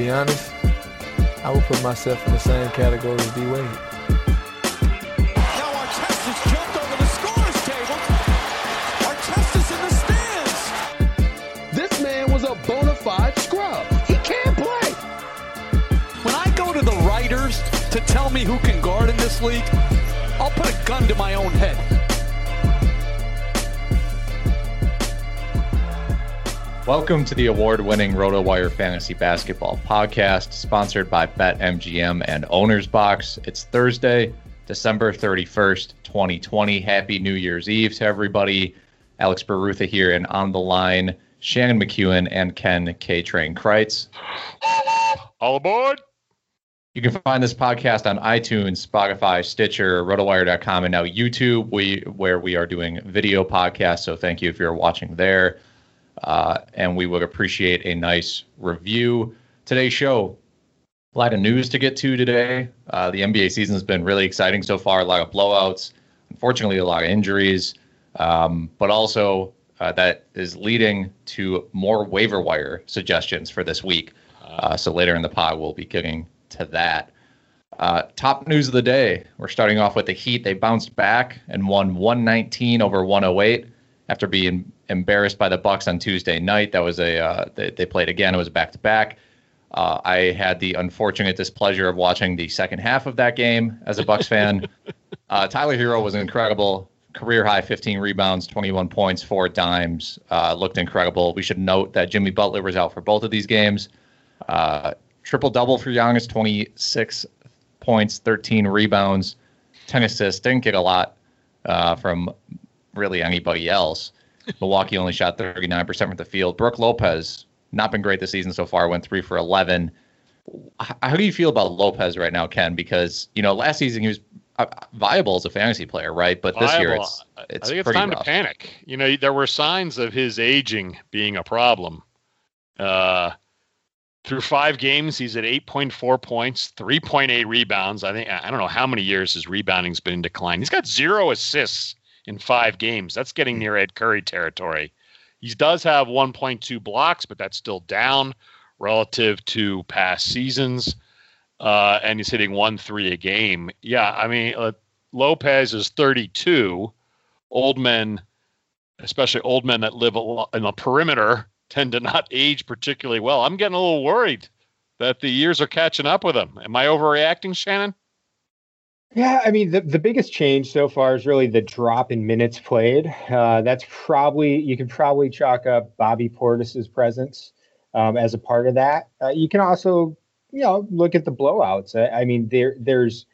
Be honest, I would put myself in the same category as D Wade. Now Artest jumped over the scorer's table. Artest in the stands. This man was a bona fide scrub. He can't play. When I go to the writers to tell me who can guard in this league, I'll put a gun to my own head. Welcome to the award winning RotoWire Fantasy Basketball Podcast, sponsored by BetMGM and Owners Box. It's Thursday, December 31st, 2020. Happy New Year's Eve to everybody. Alex Barutha here and on the line, Shannon McEwen and Ken K. Train Crites. All aboard! You can find this podcast on iTunes, Spotify, Stitcher, rotowire.com, and now YouTube, we, where we are doing video podcasts. So thank you if you're watching there. Uh, and we would appreciate a nice review. Today's show, a lot of news to get to today. Uh, the NBA season has been really exciting so far, a lot of blowouts, unfortunately, a lot of injuries, um, but also uh, that is leading to more waiver wire suggestions for this week. Uh, so later in the pod, we'll be getting to that. Uh, top news of the day. We're starting off with the Heat. They bounced back and won 119 over 108 after being embarrassed by the Bucks on Tuesday night. That was a uh, they, they played again. It was back to back. I had the unfortunate displeasure of watching the second half of that game as a Bucks fan. uh, Tyler Herro was incredible. Career high 15 rebounds, 21 points, four dimes. Uh, looked incredible. We should note that Jimmy Butler was out for both of these games. Uh, triple double for Giannis, 26 points, 13 rebounds, 10 assists. Didn't get a lot uh, from really anybody else. Milwaukee only shot 39% from the field. Brook Lopez, not been great this season so far, went three for 11. H- How do you feel about Lopez right now, Ken? Because, you know, last season he was uh, viable as a fantasy player, right? But this year it's, it's I think it's time rough. to panic. You know, there were signs of his aging being a problem. Uh, through five games, he's at 8.4 points, 3.8 rebounds. I think I don't know how many years his rebounding's been in decline. He's got zero assists in five games. That's getting near Ed Curry territory. He does have 1.2 blocks, but that's still down relative to past seasons. Uh, and he's hitting one three a game. Yeah, I mean uh, Lopez is 32. Old men, especially old men that live in the perimeter, tend to not age particularly well. I'm getting a little worried that the years are catching up with him. Am I overreacting, Shannon? Yeah, I mean the, the biggest change so far is really the drop in minutes played. Uh, that's probably you can probably chalk up Bobby Portis's presence um, as a part of that. Uh, you can also you know look at the blowouts. I, I, mean there there's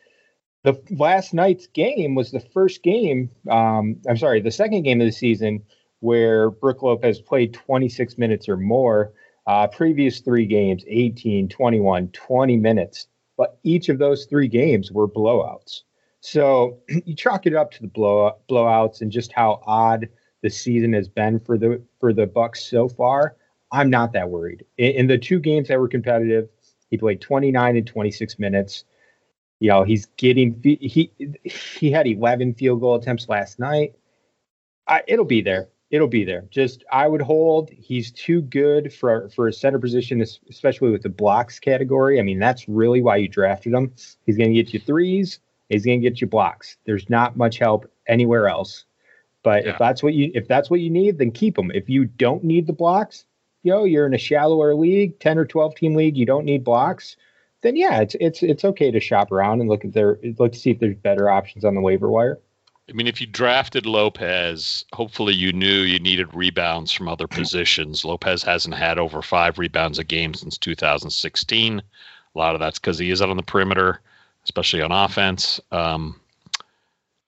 the last night's game was the first game. Um, I'm sorry, the second game of the season where Brook Lopez played 26 minutes or more. Uh, previous three games 18, 21, 20 minutes but each of those three games were blowouts. So you chalk it up to the blow blowouts and just how odd the season has been for the for the Bucks so far. I'm not that worried. In, in the two games that were competitive, he played 29 and 26 minutes. You know, he's getting he he had 11 field goal attempts last night. I, it'll be there it'll be there. Just I would hold. He's too good for for a center position, especially with the blocks category. I mean, that's really why you drafted him. He's going to get you threes. He's going to get you blocks. There's not much help anywhere else. But yeah. if that's what you if that's what you need, then keep him. If you don't need the blocks, you know, you're in a shallower league, ten or twelve team league, you don't need blocks. Then yeah, it's it's it's okay to shop around and look at their look to see if there's better options on the waiver wire. I mean, if you drafted Lopez, hopefully you knew you needed rebounds from other positions. Lopez hasn't had over five rebounds a game since 2016. A lot of that's because he is out on the perimeter, especially on offense. Um,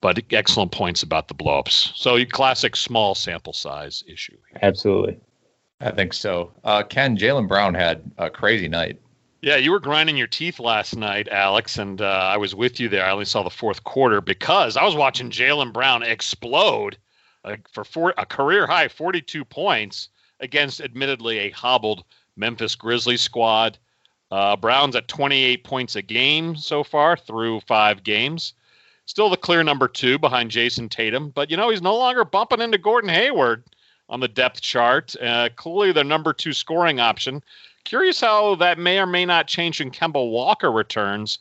but excellent points about the blowups. So, classic small sample size issue. Absolutely. I think so. Uh, Ken, Jaylen Brown had a crazy night. Yeah, you were grinding your teeth last night, Alex, and uh, I was with you there. I only saw the fourth quarter because I was watching Jaylen Brown explode uh, for four, a career high 42 points against, admittedly, a hobbled Memphis Grizzlies squad. Uh, Brown's at 28 points a game so far through five games. Still the clear number two behind Jayson Tatum, but you know he's no longer bumping into Gordon Hayward on the depth chart. Uh, clearly, the number two scoring option. Curious how that may or may not change when Kemba Walker returns.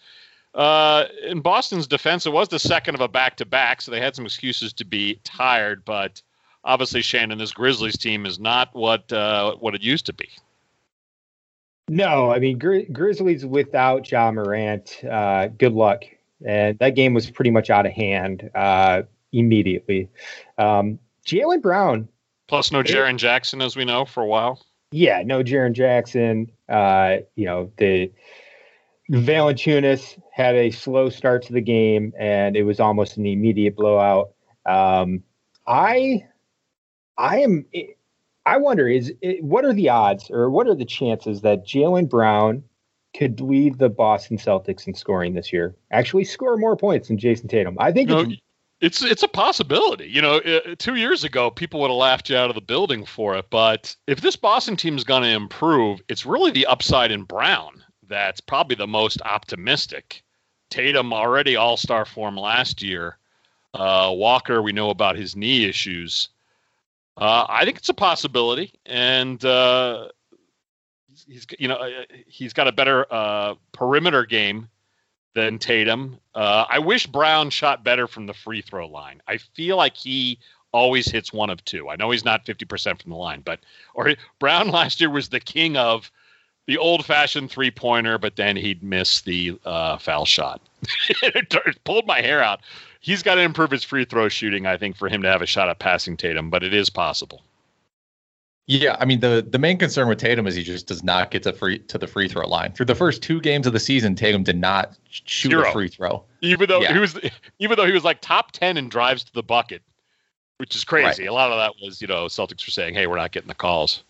Uh, in Boston's defense, it was the second of a back to back, so they had some excuses to be tired. But obviously, Shannon, this Grizzlies team is not what uh, what it used to be. No, I mean Gri- Grizzlies without Ja Morant. Uh, good luck, and that game was pretty much out of hand uh, immediately. Um, Jaylen Brown, plus no Jaren Jackson, as we know for a while. Yeah, no Jaren Jackson. Uh, you know, the Valanciunas had a slow start to the game, and it was almost an immediate blowout. Um, I, I am. I wonder is what are the odds, or what are the chances that Jaylen Brown could lead the Boston Celtics in scoring this year? Actually, score more points than Jayson Tatum. I think you know, it's it's a possibility. You know, two years ago, people would have laughed you out of the building for it. But if this Boston team is going to improve, it's really the upside in Brown that's probably the most optimistic. Tatum already All Star form last year. Uh, Walker, we know about his knee issues. Uh, I think it's a possibility, and uh, he's you know uh, he's got a better uh, perimeter game than Tatum. Uh, I wish Brown shot better from the free throw line. I feel like he always hits one of two. I know he's not 50% from the line, but or Brown last year was the king of the old fashioned three pointer, but then he'd miss the uh, foul shot. it pulled my hair out. He's got to improve his free throw shooting, I think, for him to have a shot at passing Tatum, but it is possible. Yeah, I mean the the main concern with Tatum is he just does not get to free to the free throw line. Through the first two games of the season, Tatum did not shoot Zero. a free throw. Even though yeah. he was even though he was like top 10 in drives to the bucket, which is crazy. Right. A lot of that was, you know, Celtics were saying, "Hey, we're not getting the calls."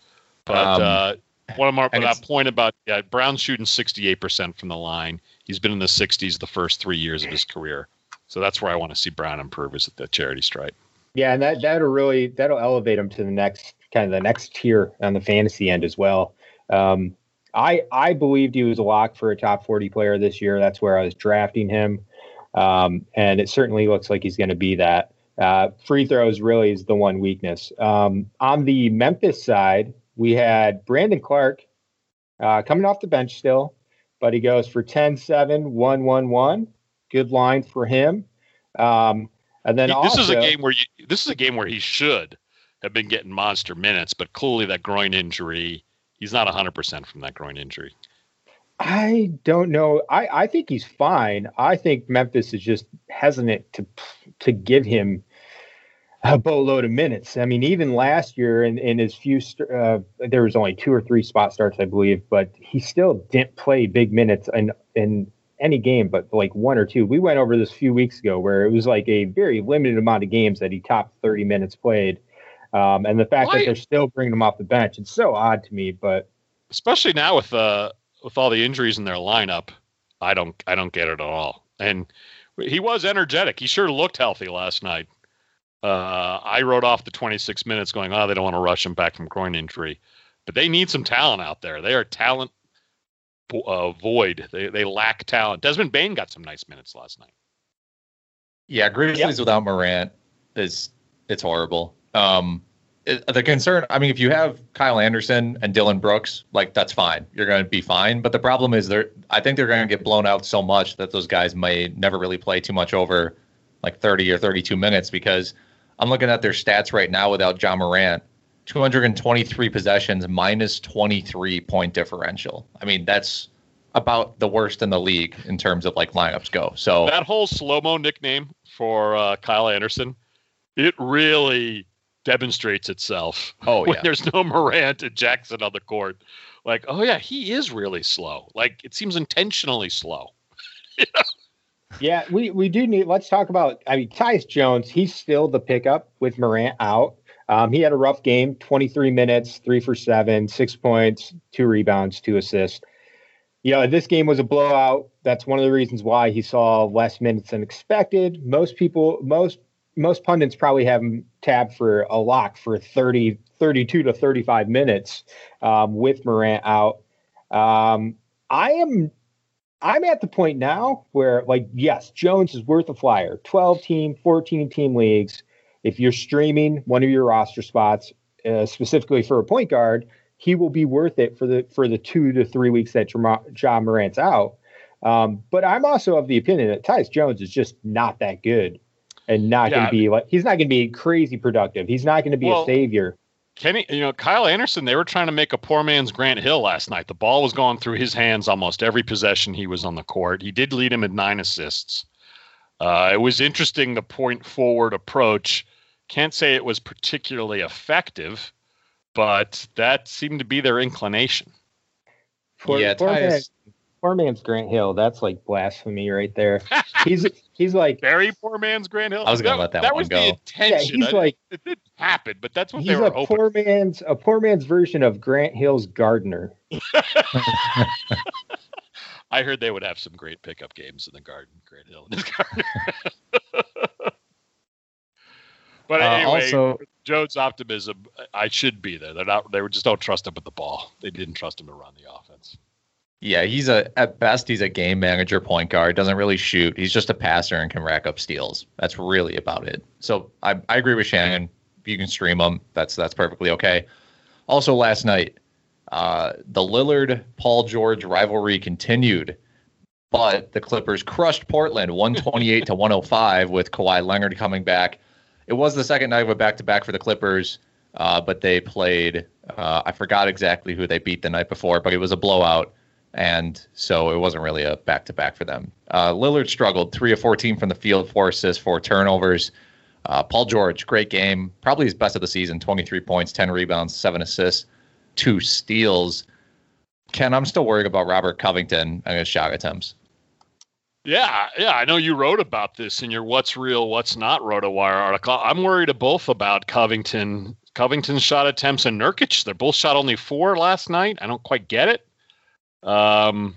But um, uh one of my that point about yeah, Brown's shooting 68% from the line. He's been in the 60s the first 3 years of his career. So that's where I want to see Brown improve is at the charity stripe. Yeah, and that that'll really that'll elevate him to the next kind of the next tier on the fantasy end as well. Um, I I believed he was a lock for a top 40 player this year. That's where I was drafting him, um, and it certainly looks like he's going to be that. Uh, free throws really is the one weakness. Um, on the Memphis side, we had Brandon Clarke uh, coming off the bench still, but he goes for 10 7 1 1 1. Good line for him. Um, and then He- this also, is a game where you, this is a game where he should have been getting monster minutes, but clearly that groin injury, he's not 100% from that groin injury. I don't know. I, I think he's fine. I think Memphis is just hesitant to to give him a boatload of minutes. I mean, even last year in, in his few, uh, there was only two or three spot starts, I believe, but he still didn't play big minutes in in any game, but like one or two. We went over this a few weeks ago where it was like a very limited amount of games that he topped 30 minutes played. Um, and the fact Why- that they're still bringing him off the bench, it's so odd to me, but especially now with uh with all the injuries in their lineup, I don't I don't get it at all. And he was energetic. He sure looked healthy last night. Uh, I wrote off the 26 minutes, going, "Oh, they don't want to rush him back from groin injury," but they need some talent out there. They are talent uh, void. They they lack talent. Desmond Bane got some nice minutes last night. Yeah, Grizzlies without Morant is it's horrible. Um, the concern, I mean, if you have Kyle Anderson and Dillon Brooks, like that's fine. You're going to be fine. But the problem is, they're I think they're going to get blown out so much that those guys may never really play too much over like 30 or 32 minutes because I'm looking at their stats right now without John Morant. 223 possessions minus 23 point differential. I mean, that's about the worst in the league in terms of like lineups go. So That whole slow mo nickname for uh, Kyle Anderson, it really demonstrates itself. Oh, when yeah. there's no Morant and Jackson on the court. Like, oh yeah, he is really slow. Like it seems intentionally slow. Yeah, we, we do need. Let's talk about. I mean, Tyus Jones. He's still the pickup with Morant out. Um, he had a rough game. Twenty three minutes, three for seven, six points, two rebounds, two assists. You know, this game was a blowout. That's one of the reasons why he saw less minutes than expected. Most people, most most pundits probably have him tabbed for a lock for 30, 32 to 35 minutes um, with Morant out. Um, I am I'm at the point now where, like, yes, Jones is worth a flyer. 12 team, 14 team leagues. If you're streaming one of your roster spots, uh, specifically for a point guard, he will be worth it for the for the two to three weeks that John Morant's out. Um, but I'm also of the opinion that Tyus Jones is just not that good, and not going to be like he's not going to be crazy productive. He's not going to be Well, a savior. Kenny, you know, Kyle Anderson, they were trying to make a poor man's Grant Hill last night. The ball was going through his hands almost every possession he was on the court. He did lead him at nine assists. Uh, it was interesting the point forward approach. Can't say it was particularly effective, but that seemed to be their inclination. Poor, Yeah, poor, man, poor man's Grant Hill. That's like blasphemy right there. He's he's like Very poor man's Grant Hill. I was gonna let that one was go. the yeah, he's I- like it didn't happen, but that's what he's they were a hoping. poor man's a poor man's version of Grant Hill's gardener. I heard they would have some great pickup games in the Garden, Grant Hill and his Garden. but Uh, anyway, also- Jones' optimism, I should be there. They're not. They were just don't trust him with the ball. They didn't trust him to run the offense. Yeah, he's a at best he's a game manager point guard. Doesn't really shoot. He's just a passer and can rack up steals. That's really about it. So I, I agree with Shannon. You can stream him, that's that's perfectly okay. Also, last night, uh, the Lillard Paul George rivalry continued, but the Clippers crushed Portland 128 to 105 with Kawhi Leonard coming back. It was the second night of a back to back for the Clippers, uh, but they played. Uh, I forgot exactly who they beat the night before, but it was a blowout and so it wasn't really a back to back for them. Uh, Lillard struggled, three of 14 from the field, four assists, four turnovers. Uh, Paul George, great game, probably his best of the season 23 points, 10 rebounds, seven assists, two steals. Ken, I'm still worried about Robert Covington and his shot attempts. Yeah, yeah, I know you wrote about this in your "What's Real, What's Not" RotoWire article. I'm worried both about Covington, Covington's shot attempts, and Nurkic. They're both shot only four last night. I don't quite get it. Um,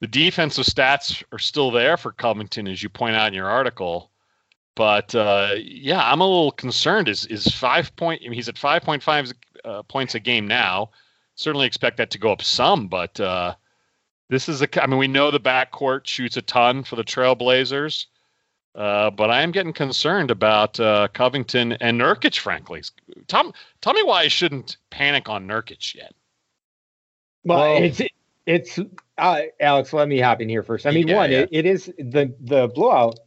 the defensive stats are still there for Covington, as you point out in your article. But uh, yeah, I'm a little concerned. Is is five point? I mean, he's at five point five uh, points a game now. Certainly expect that to go up some, but uh, this is a. I mean, we know the backcourt shoots a ton for the Trailblazers. Uh, but I am getting concerned about uh, Covington and Nurkic, frankly. Tell, tell me why I shouldn't panic on Nurkic yet. Well, well it's it's uh, Alex. Let me hop in here first. I mean, yeah, one, yeah. It, it is the the blowout.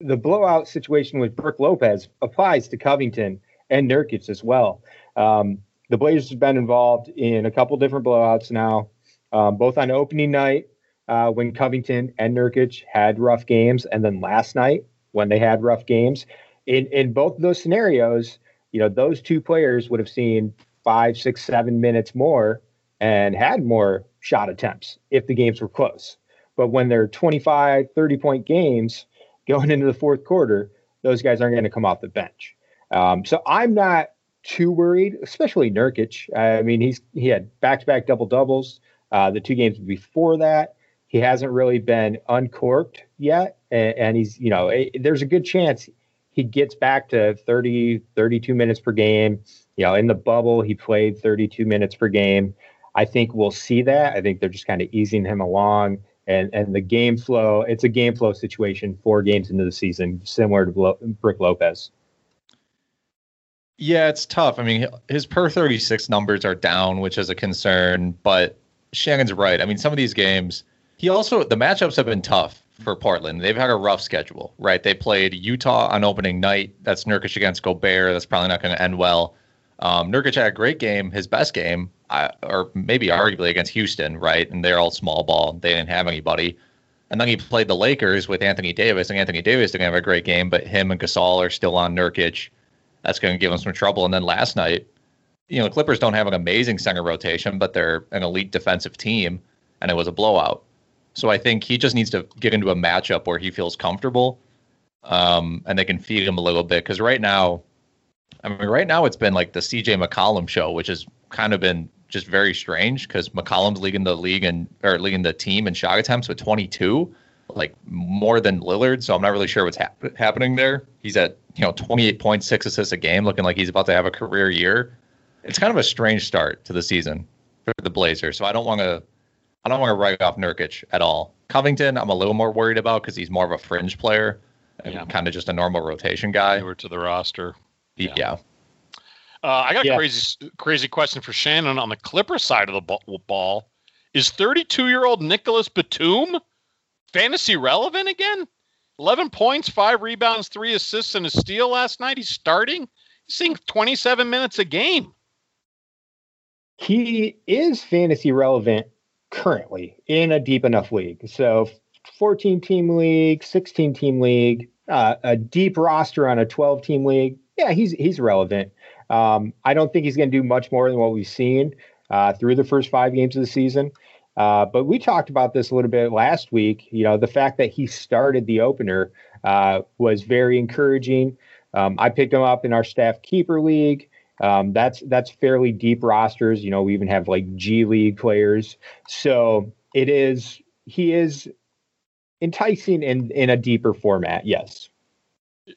The blowout situation with Brook Lopez applies to Covington and Nurkic as well. Um, the Blazers have been involved in a couple different blowouts now, um, both on opening night uh, when Covington and Nurkic had rough games, and then last night when they had rough games. In in both of those scenarios, you know, those two players would have seen five, six, seven minutes more and had more shot attempts if the games were close. But when they're 25, 30 point games going into the fourth quarter, those guys aren't going to come off the bench. Um, so I'm not too worried, especially Nurkic. I mean, he's he had back to back double doubles. Uh, the two games before that, he hasn't really been uncorked yet, and, and he's you know it, there's a good chance he gets back to 30 32 minutes per game. You know, in the bubble, he played 32 minutes per game. I think we'll see that. I think they're just kind of easing him along. And, and the game flow, it's a game flow situation four games into the season, similar to Blo- Brook Lopez. Yeah, it's tough. I mean, his per 36 numbers are down, which is a concern, but Shannon's right. I mean, some of these games, he also, the matchups have been tough for Portland. They've had a rough schedule, right? They played Utah on opening night. That's Nurkic against Gobert. That's probably not going to end well. Um, Nurkic had a great game, his best game, or maybe arguably against Houston, right? And they're all small ball. They didn't have anybody. And then he played the Lakers with Anthony Davis, and Anthony Davis didn't have a great game, but him and Gasol are still on Nurkic that's going to give him some trouble. And then last night, you know, Clippers don't have an amazing center rotation, but they're an elite defensive team, and it was a blowout. So I think he just needs to get into a matchup where he feels comfortable, um, and they can feed him a little bit. Because right now, I mean, right now it's been like the CJ McCollum show, which has kind of been just very strange because McCollum's leading the league and or leading the team in shot attempts with 22 like more than Lillard, so I'm not really sure what's hap- happening there. He's at you know 28.6 assists a game, looking like he's about to have a career year. It's kind of a strange start to the season for the Blazers. So I don't want to I don't want to write off Nurkic at all. Covington, I'm a little more worried about because he's more of a fringe player and yeah. kind of just a normal rotation guy. Over to the roster. Yeah. yeah. Uh, I got a crazy crazy question for Shannon on the Clipper side of the ball. Is 32 year old Nicholas Batum fantasy relevant again? 11 points, five rebounds, three assists, and a steal last night. He's starting. He's seeing 27 minutes a game. He is fantasy relevant currently in a deep enough league. So 14 team league, 16 team league, uh, a deep roster on a 12 team league. Yeah, he's he's relevant. Um, I don't think he's going to do much more than what we've seen uh, through the first five games of the season. Uh, but we talked about this a little bit last week. You know, the fact that he started the opener uh, was very encouraging. Um, I picked him up in our staff keeper league. Um, that's that's fairly deep rosters. You know, we even have like G League players. So it is he is enticing in in a deeper format. Yes.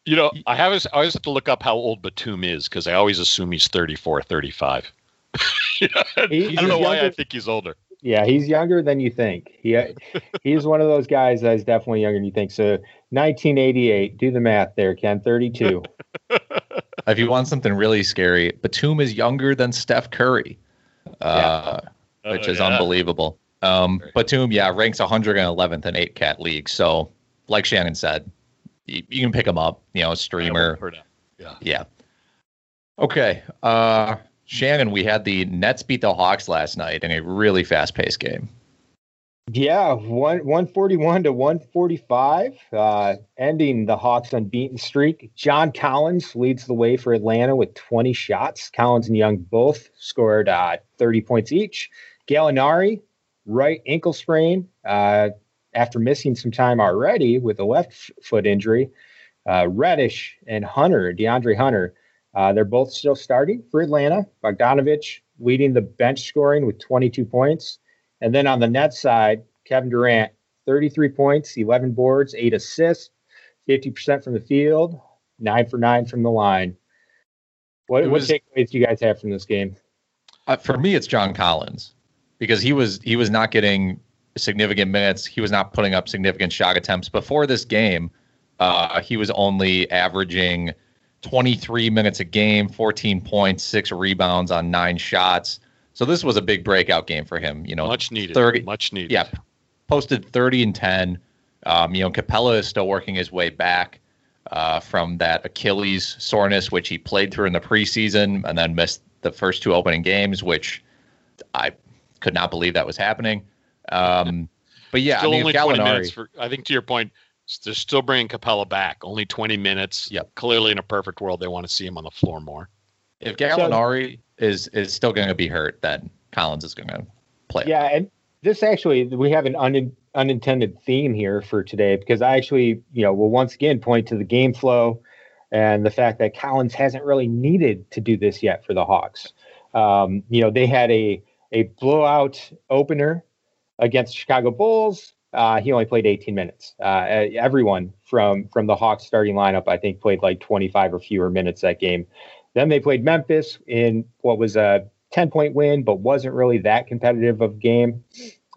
You know, I have I always have to look up how old Batum is because I always assume he's 34, 35. I don't know why I think he's older. Yeah, he's younger than you think. He he's one of those guys that is definitely younger than you think. So 1988, do the math there, Ken. 32. if you want something really scary, Batum is younger than Steph Curry, uh, yeah. which is yeah. unbelievable. Um, Batum, yeah, ranks 111th in eight cat league. So, like Shannon said, you, you can pick them up. You know, a streamer. Yeah. Yeah. Okay. Uh, Shannon, we had the Nets beat the Hawks last night in a really fast paced game. Yeah, one one forty one to one forty five, uh, ending the Hawks' unbeaten streak. John Collins leads the way for Atlanta with twenty shots. Collins and Young both scored uh, thirty points each. Gallinari, right ankle sprain uh, after missing some time already with a left foot injury. Uh, Reddish and Hunter, DeAndre Hunter, uh, they're both still starting for Atlanta. Bogdanovich leading the bench scoring with 22 points. And then on the net side, Kevin Durant, 33 points, 11 boards, eight assists, 50% from the field, nine for nine from the line. What, was, what takeaways do you guys have from this game? Uh, for me, it's John Collins because he was he was not getting significant minutes. He was not putting up significant shot attempts before this game. uh, he was only averaging 23 minutes a game, 14 points, six rebounds on nine shots. So this was a big breakout game for him. You know, much needed. 30, much needed. Yeah, posted 30 and 10. Um, you know, Capela is still working his way back uh, from that Achilles soreness, which he played through in the preseason and then missed the first two opening games, which I could not believe that was happening. Um, but yeah, still I mean, only Gallinari, 20 minutes for. I think to your point, they're still bringing Capela back. Only 20 minutes. Yep. Clearly, in a perfect world, they want to see him on the floor more. if Gallinari is is still going to be hurt, then Collins is going to play. Yeah, and this actually we have an un, unintended theme here for today because I actually, you know, will once again point to the game flow and the fact that Collins hasn't really needed to do this yet for the Hawks. Um, you know, they had a a blowout opener against Chicago Bulls. Uh, he only played 18 minutes. Uh, everyone from from the Hawks starting lineup, I think, played like 25 or fewer minutes that game. Then they played Memphis in what was a 10 point win, but wasn't really that competitive of game.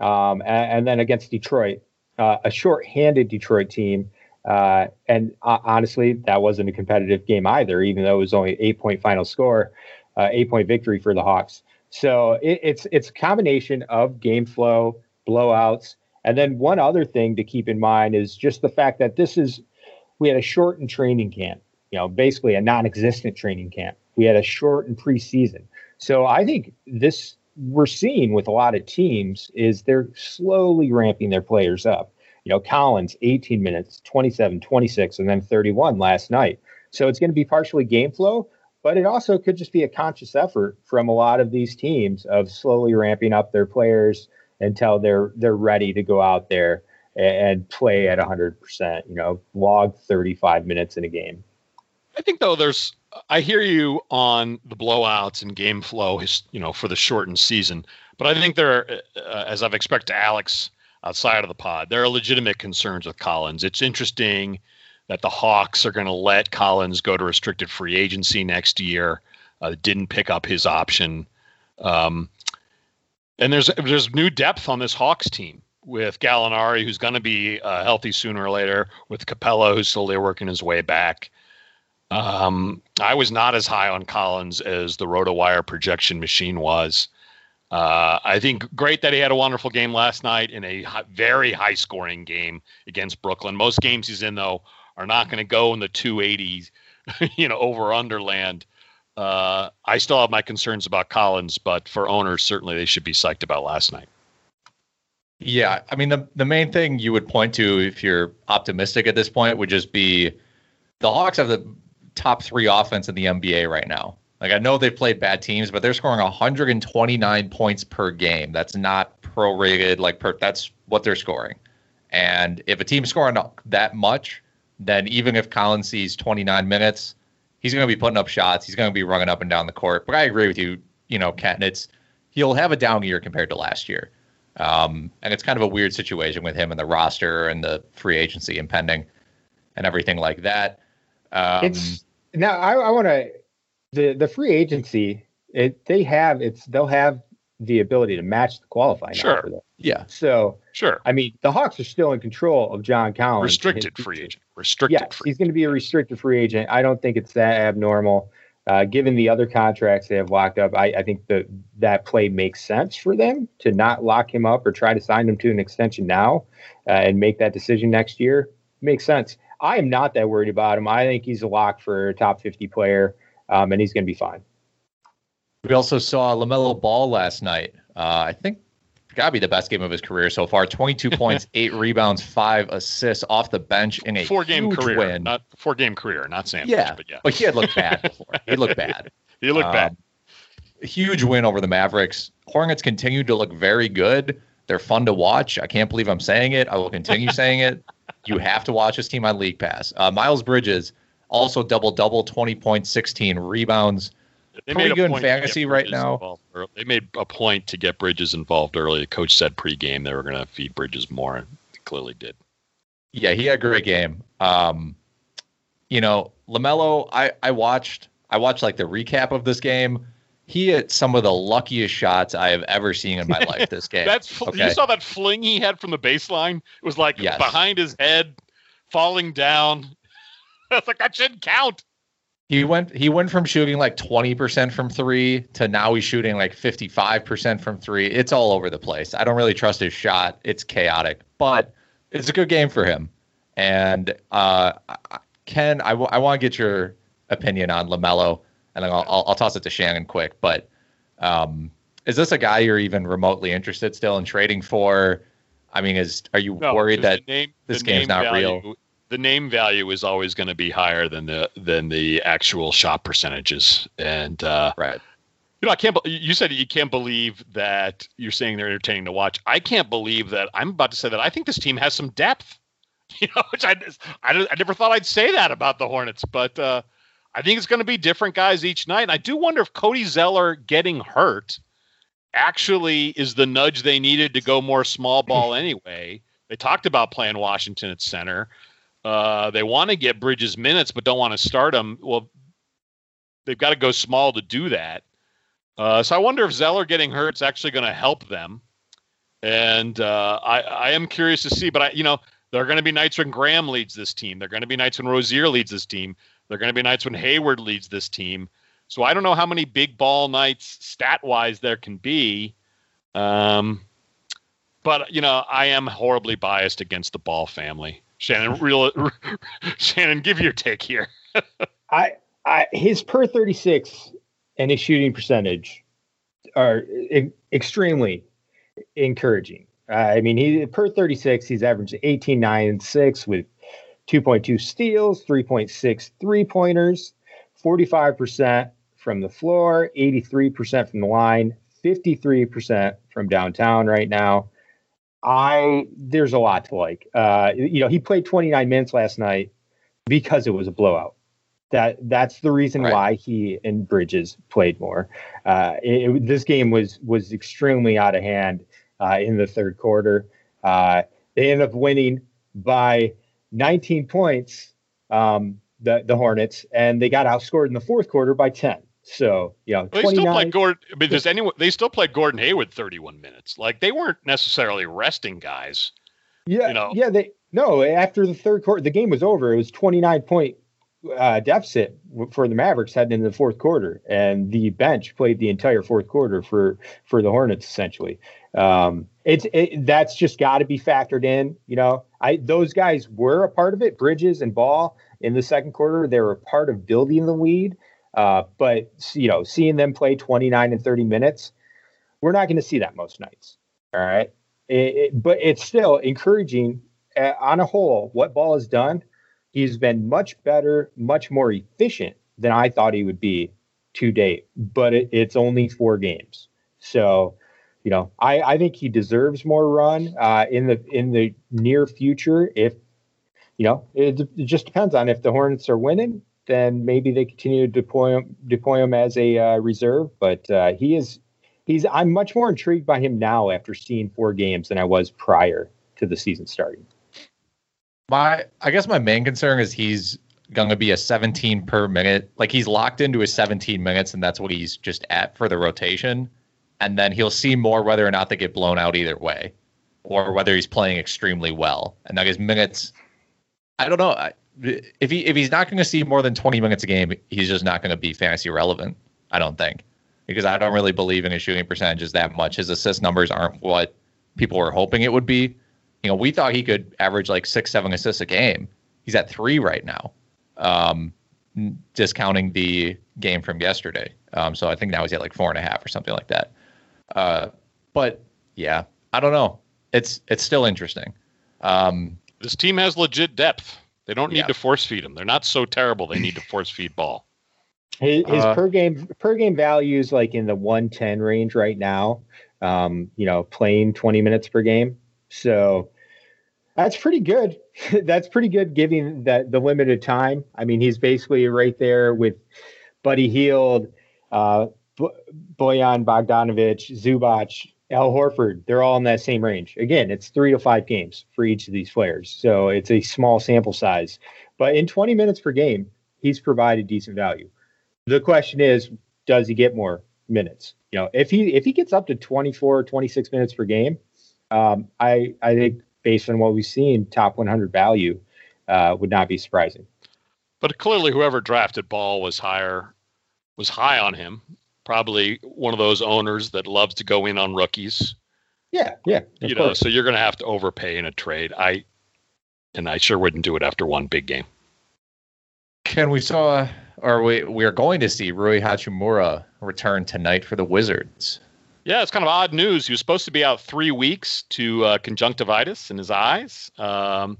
Um, and, and, then against Detroit, uh, a short-handed Detroit team. Uh, and uh, honestly, that wasn't a competitive game either, even though it was only eight point final score, uh, eight point victory for the Hawks. So it, it's it's a combination of game flow, blowouts, and then one other thing to keep in mind is just the fact that this is we had a shortened training camp, you know, basically a non-existent training camp. We had a shortened preseason. So I think this we're seeing with a lot of teams is they're slowly ramping their players up. You know, Collins 18 minutes, 27, 26 and then 31 last night. So it's going to be partially game flow, but it also could just be a conscious effort from a lot of these teams of slowly ramping up their players until they're they're ready to go out there and play at 100%, you know, log 35 minutes in a game. I think though there's I hear you on the blowouts and game flow, you know, for the shortened season. But I think there, are, uh, as I've expected Alex outside of the pod, there are legitimate concerns with Collins. It's interesting that the Hawks are going to let Collins go to restricted free agency next year. Uh, didn't pick up his option, um, and there's there's new depth on this Hawks team with Gallinari, who's going to be uh, healthy sooner or later, with Capela, who's slowly working his way back. Um, I was not as high on Collins as the RotoWire projection machine was. Uh, I think great that he had a wonderful game last night in a high, very high scoring game against Brooklyn. Most games he's in, though, are not going to go in the 280s, you know, over underland. Uh, I still have my concerns about Collins, but for owners, certainly they should be psyched about last night. Yeah, I mean the the main thing you would point to if you're optimistic at this point would just be the Hawks have the top three offense in the NBA right now. Like I know they've played bad teams, but they're scoring 129 points per game. That's not prorated. Like per, that's what they're scoring. And if a team's scoring that much, then even if Collins sees 29 minutes, he's going to be putting up shots. He's going to be running up and down the court. But I agree with you. You know, Ken, it's he'll have a down year compared to last year. Um, and it's kind of a weird situation with him and the roster and the free agency impending and everything like that. Um, it's now I, I want to the the free agency. It they have it's they'll have the ability to match the qualifying. Sure. Yeah. So sure. I mean, the Hawks are still in control of John Collins. Restricted free agent. Restricted. Yes, free. he's going to be a restricted free agent. I don't think it's that abnormal. Uh, given the other contracts they have locked up, I, I think that that play makes sense for them to not lock him up or try to sign him to an extension now uh, and make that decision next year. Makes sense. I am not that worried about him. I think he's a lock for a top 50 player, um, and he's going to be fine. We also saw LaMelo Ball last night. Uh, I think got to be the best game of his career so far. 22 points, eight rebounds, five assists off the bench in a four game career, win. not four game career, not sandwich. Yeah, but yeah, but he had looked bad before. he looked bad. he looked um, bad. Huge win over the Mavericks. Hornets continue to look very good. They're fun to watch. I can't believe I'm saying it. I will continue saying it. You have to watch this team on League Pass. Uh, Miles Bridges also double double, 20 points, 16 rebounds. They Pretty made good in fantasy right now. They made a point to get Bridges involved early. The coach said pregame they were going to feed Bridges more. They clearly did. Yeah, he had a great game. Um, you know, Lamelo, I I watched I watched like the recap of this game. He hit some of the luckiest shots I have ever seen in my life this game. That's okay? you saw that fling he had from the baseline. It was like yes. behind his head, falling down. It's like that shouldn't count. He went he went from shooting like 20% from 3 to now he's shooting like 55% from 3. It's all over the place. I don't really trust his shot. It's chaotic, but it's a good game for him. And uh, Ken, I, w- I want to get your opinion on LaMelo, and then I'll, I'll, I'll toss it to Shannon quick. But um, is this a guy you're even remotely interested still in trading for? I mean, is are you No, worried that name, this game's not value, real? The name value is always going to be higher than the than the actual shot percentages, and uh, right? You know, I can't. be- You said you can't believe that you're saying they're entertaining to watch. I can't believe that I'm about to say that I think this team has some depth. You know, which I I, I never thought I'd say that about the Hornets, but uh, I think it's going to be different guys each night. And I do wonder if Cody Zeller getting hurt actually is the nudge they needed to go more small ball anyway. They talked about playing Washington at center. Uh, they want to get Bridges minutes, but don't want to start him. Well, they've got to go small to do that. Uh, so I wonder if Zeller getting hurt is actually going to help them. And uh, I, I am curious to see, but I, you know, there are going to be nights when Graham leads this team. There are going to be nights when Rozier leads this team. There are going to be nights when Hayward leads this team. So I don't know how many big ball nights stat wise there can be. Um, but you know, I am horribly biased against the Ball family. Shannon, real, Shannon, give your take here. I, I his per 36 and his shooting percentage are e- extremely encouraging. Uh, I mean, he per 36, he's averaged 18, 9, and 6 with 2.2 steals, 3.6 three pointers, 45% from the floor, 83% from the line, 53% from downtown right now. I there's a lot to like. Uh, you know, he played 29 minutes last night because it was a blowout. That that's the reason Right. why he and Bridges played more. Uh, it, it- this game was was extremely out of hand uh, in the third quarter. Uh, they ended up winning by 19 points. Um, the the Hornets and they got outscored in the fourth quarter by 10. So yeah, know, They still played Gordon. I mean, does anyone? They still played Gordon Hayward 31 minutes. Like they weren't necessarily resting guys. Yeah, you know. yeah. They no after the third quarter, the game was over. It was twenty nine point uh, deficit for the Mavericks heading into the fourth quarter, and the bench played the entire fourth quarter for for the Hornets essentially. Um, it's it, that's just got to be factored in. You know, I those guys were a part of it. Bridges and Ball in the second quarter, they were a part of building the lead. Uh, but you know, seeing them play twenty nine and thirty minutes, we're not going to see that most nights. All right. It, it- but it's still encouraging uh, on a whole what ball has done. He's been much better, much more efficient than I thought he would be to date. But it, it's only four games, so you know I, I think he deserves more run uh, in the in the near future. If you know, it, it just depends on if the Hornets are winning, then maybe they continue to deploy him deploy him as a uh, reserve. But uh, he is he's I'm much more intrigued by him now after seeing four games than I was prior to the season starting. My, I guess my main concern is he's going to be a 17 per minute. Like he's locked into his 17 minutes, and that's what he's just at for the rotation. And then he'll see more whether or not they get blown out either way, or whether he's playing extremely well. And now his minutes, I don't know. I- If he if he's not going to see more than 20 minutes a game, he's just not going to be fantasy relevant. I don't think because I don't really believe in his shooting percentages that much. His assist numbers aren't what people were hoping it would be. You know, we thought he could average like six, seven assists a game. He's at three right now, um, discounting the game from yesterday. Um, so I think now he's at like four and a half or something like that. Uh, but yeah, I don't know. It's it's still interesting. Um, This team has legit depth. They don't need Yeah. to force feed them. They're not so terrible. They need to force feed ball. His, his Uh, per game per game value is like in the 110 range right now. Um, you know, playing 20 minutes per game. So that's pretty good. that's pretty good given that the limited time. I mean, he's basically right there with Buddy Hield, uh, B- Bojan Bogdanovich, Zubac, Al Horford. They're all in that same range. Again, it's three to five games for each of these players. So it's a small sample size. But in 20 minutes per game, he's provided decent value. The question is, does he get more minutes? You know, if he if he gets up to 24, or 26 minutes per game, um, I I think based on what we've seen, top 100 value. uh, would not be surprising. But clearly, whoever drafted Ball was higher, was high on him. Probably one of those owners that loves to go in on rookies. Yeah, yeah. You know, so you're going to have to overpay in a trade. I, and I sure wouldn't do it after one big game. Can we saw, or we we are going to see Rui Hachimura return tonight for the Wizards? Yeah, it's kind of odd news. He was supposed to be out three weeks to uh, conjunctivitis in his eyes, um,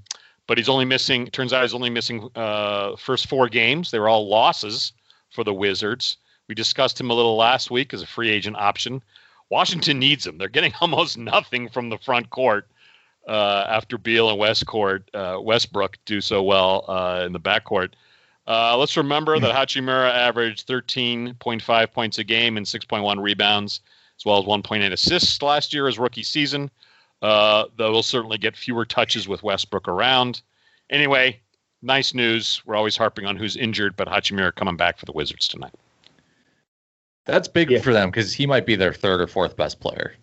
but he's only missing. Turns out he's only missing uh, first four games. They were all losses for the Wizards. We discussed him a little last week as a free agent option. Washington needs him. They're getting almost nothing from the front court uh, after Beal and Westcourt, uh, Westbrook do so well uh, in the backcourt. Uh, let's remember that Hachimura averaged 13.5 points a game and 6.1 rebounds as well as 1.8 assists last year as rookie season. Uh, they'll certainly get fewer touches with Westbrook around. Anyway, nice news. We're always harping on who's injured, but Hachimura coming back for the Wizards tonight. That's big yeah. for them because he might be their third or fourth best player.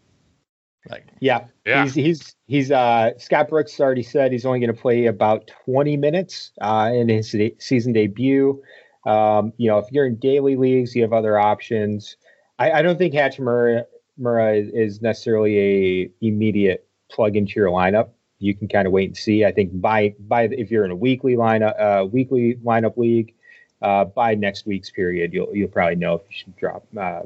Like, yeah, yeah. He's he's he's uh Scott Brooks already said he's only going to play about 20 minutes uh, in his season debut. Um, you know, if you're in daily leagues, you have other options. I, I don't think Hachimura is necessarily a immediate plug into your lineup. You can kind of wait and see. I think by by if you're in a weekly lineup uh, weekly lineup league, uh, by next week's period, you'll you'll probably know if you should drop uh,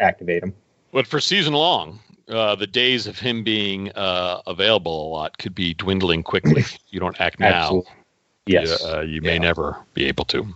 activate him. But for season long, uh, the days of him being uh, available a lot could be dwindling quickly. you don't act now. Absolutely. Yes, you, uh, you may yeah. never be able to.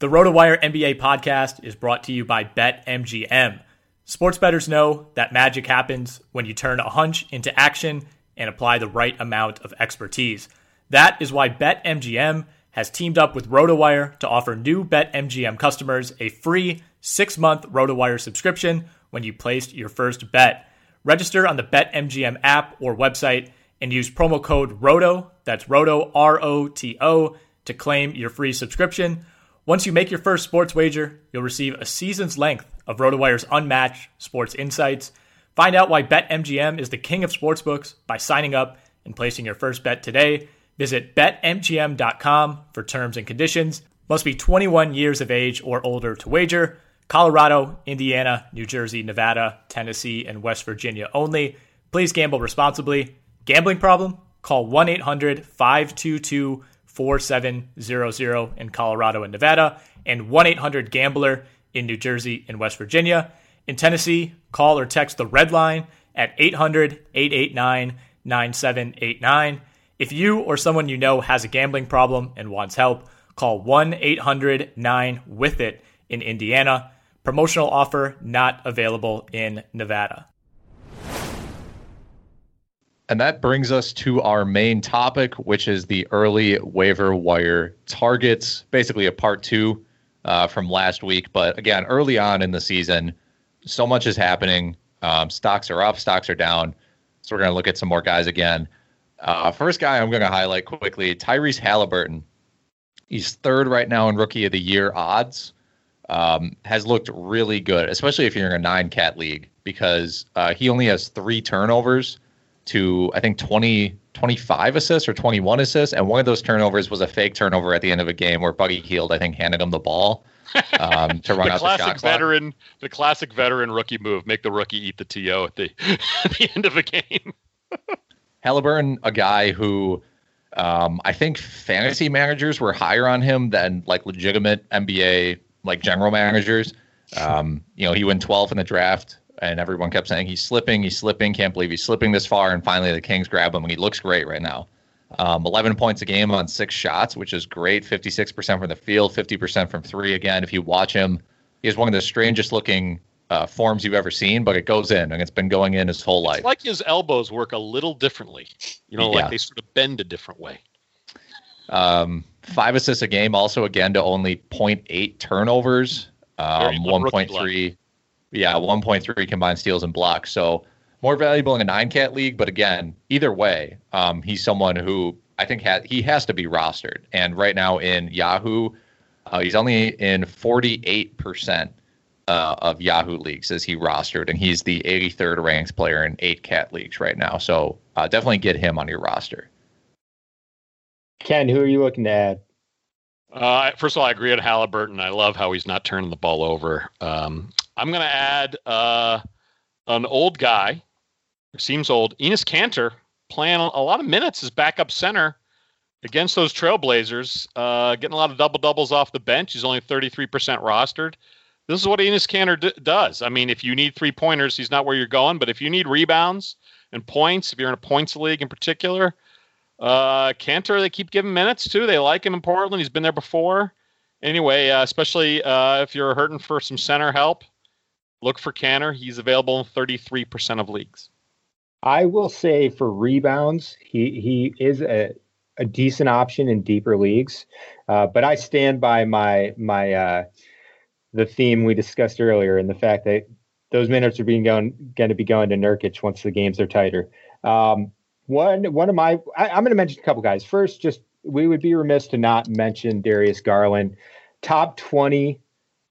The RotoWire NBA podcast is brought to you by BetMGM. Sports bettors know that magic happens when you turn a hunch into action and apply the right amount of expertise. That is why BetMGM has teamed up with RotoWire to offer new BetMGM customers a free six month RotoWire subscription when you place your first bet. Register on the BetMGM app or website and use promo code ROTO, that's ROTO, R O T O, to claim your free subscription. Once you make your first sports wager, you'll receive a season's length of RotoWire's unmatched sports insights. Find out why BetMGM is the king of sportsbooks by signing up and placing your first bet today. Visit betmgm.com for terms and conditions. Must be 21 years of age or older to wager. Colorado, Indiana, New Jersey, Nevada, Tennessee, and West Virginia only. Please gamble responsibly. Gambling problem? Call 1 800 522 4700 in Colorado and Nevada, and 1 800 Gambler in New Jersey and West Virginia. In Tennessee, call or text the red line at 800 889 9789. If you or someone you know has a gambling problem and wants help, call 1 800 9 with it in Indiana. Promotional offer not available in Nevada. And that brings us to our main topic, which is the early waiver wire targets, basically a part two uh, from last week. But again, early on in the season, so much is happening. Um, stocks are up, stocks are down. So we're going to look at some more guys again. Uh, first guy I'm going to highlight quickly Tyrese Halliburton. He's third right now in Rookie of the Year odds. Um, has looked really good, especially if you're in a nine cat league, because uh, he only has three turnovers to I think 20, 25 assists or 21 assists, and one of those turnovers was a fake turnover at the end of a game where Buddy Hield I think handed him the ball um, to run the out classic the shot veteran, clock. The classic veteran rookie move: make the rookie eat the to at the at the end of a game. Halliburton, a guy who um, I think fantasy managers were higher on him than like legitimate NBA like general managers. Um, you know, he went 12th in the draft and everyone kept saying he's slipping, he's slipping, can't believe he's slipping this far. And finally, the Kings grab him, and he looks great right now. Um, 11 points a game on six shots, which is great. 56% from the field, 50% from three. Again, if you watch him, he has one of the strangest looking uh, forms you've ever seen, but it goes in, and it's been going in his whole life. It's like his elbows work a little differently. You know, yeah. like they sort of bend a different way. Um, five assists a game, also again to only 0.8 turnovers, um, 1.3 yeah, 1.3 combined steals and blocks. So more valuable in a nine cat league. But again, either way, um, he's someone who I think ha- he has to be rostered. And right now in Yahoo, uh, he's only in 48% uh, of Yahoo leagues as he rostered, and he's the 83rd ranked player in eight cat leagues right now. So uh, definitely get him on your roster. Ken, who are you looking to add? Uh, first of all, I agree on Halliburton. I love how he's not turning the ball over. Um, I'm going to add uh, an old guy, seems old, Enes Kanter, playing a lot of minutes as backup center against those Trailblazers, uh, getting a lot of double doubles off the bench. He's only 33% rostered. This is what Enes Kanter d- does. I mean, if you need three pointers, he's not where you're going. But if you need rebounds and points, if you're in a points league in particular, uh, Kanter, they keep giving minutes too. They like him in Portland. He's been there before. Anyway, uh, especially uh, if you're hurting for some center help, look for Kanter. He's available in 33% of leagues. I will say for rebounds, he he is a, a decent option in deeper leagues, uh, but I stand by my my uh, the theme we discussed earlier and the fact that those minutes are being going going to be going to Nurkic once the games are tighter. Um, one one of my I, am going to mention a couple guys. First, just we would be remiss to not mention Darius Garland, top 20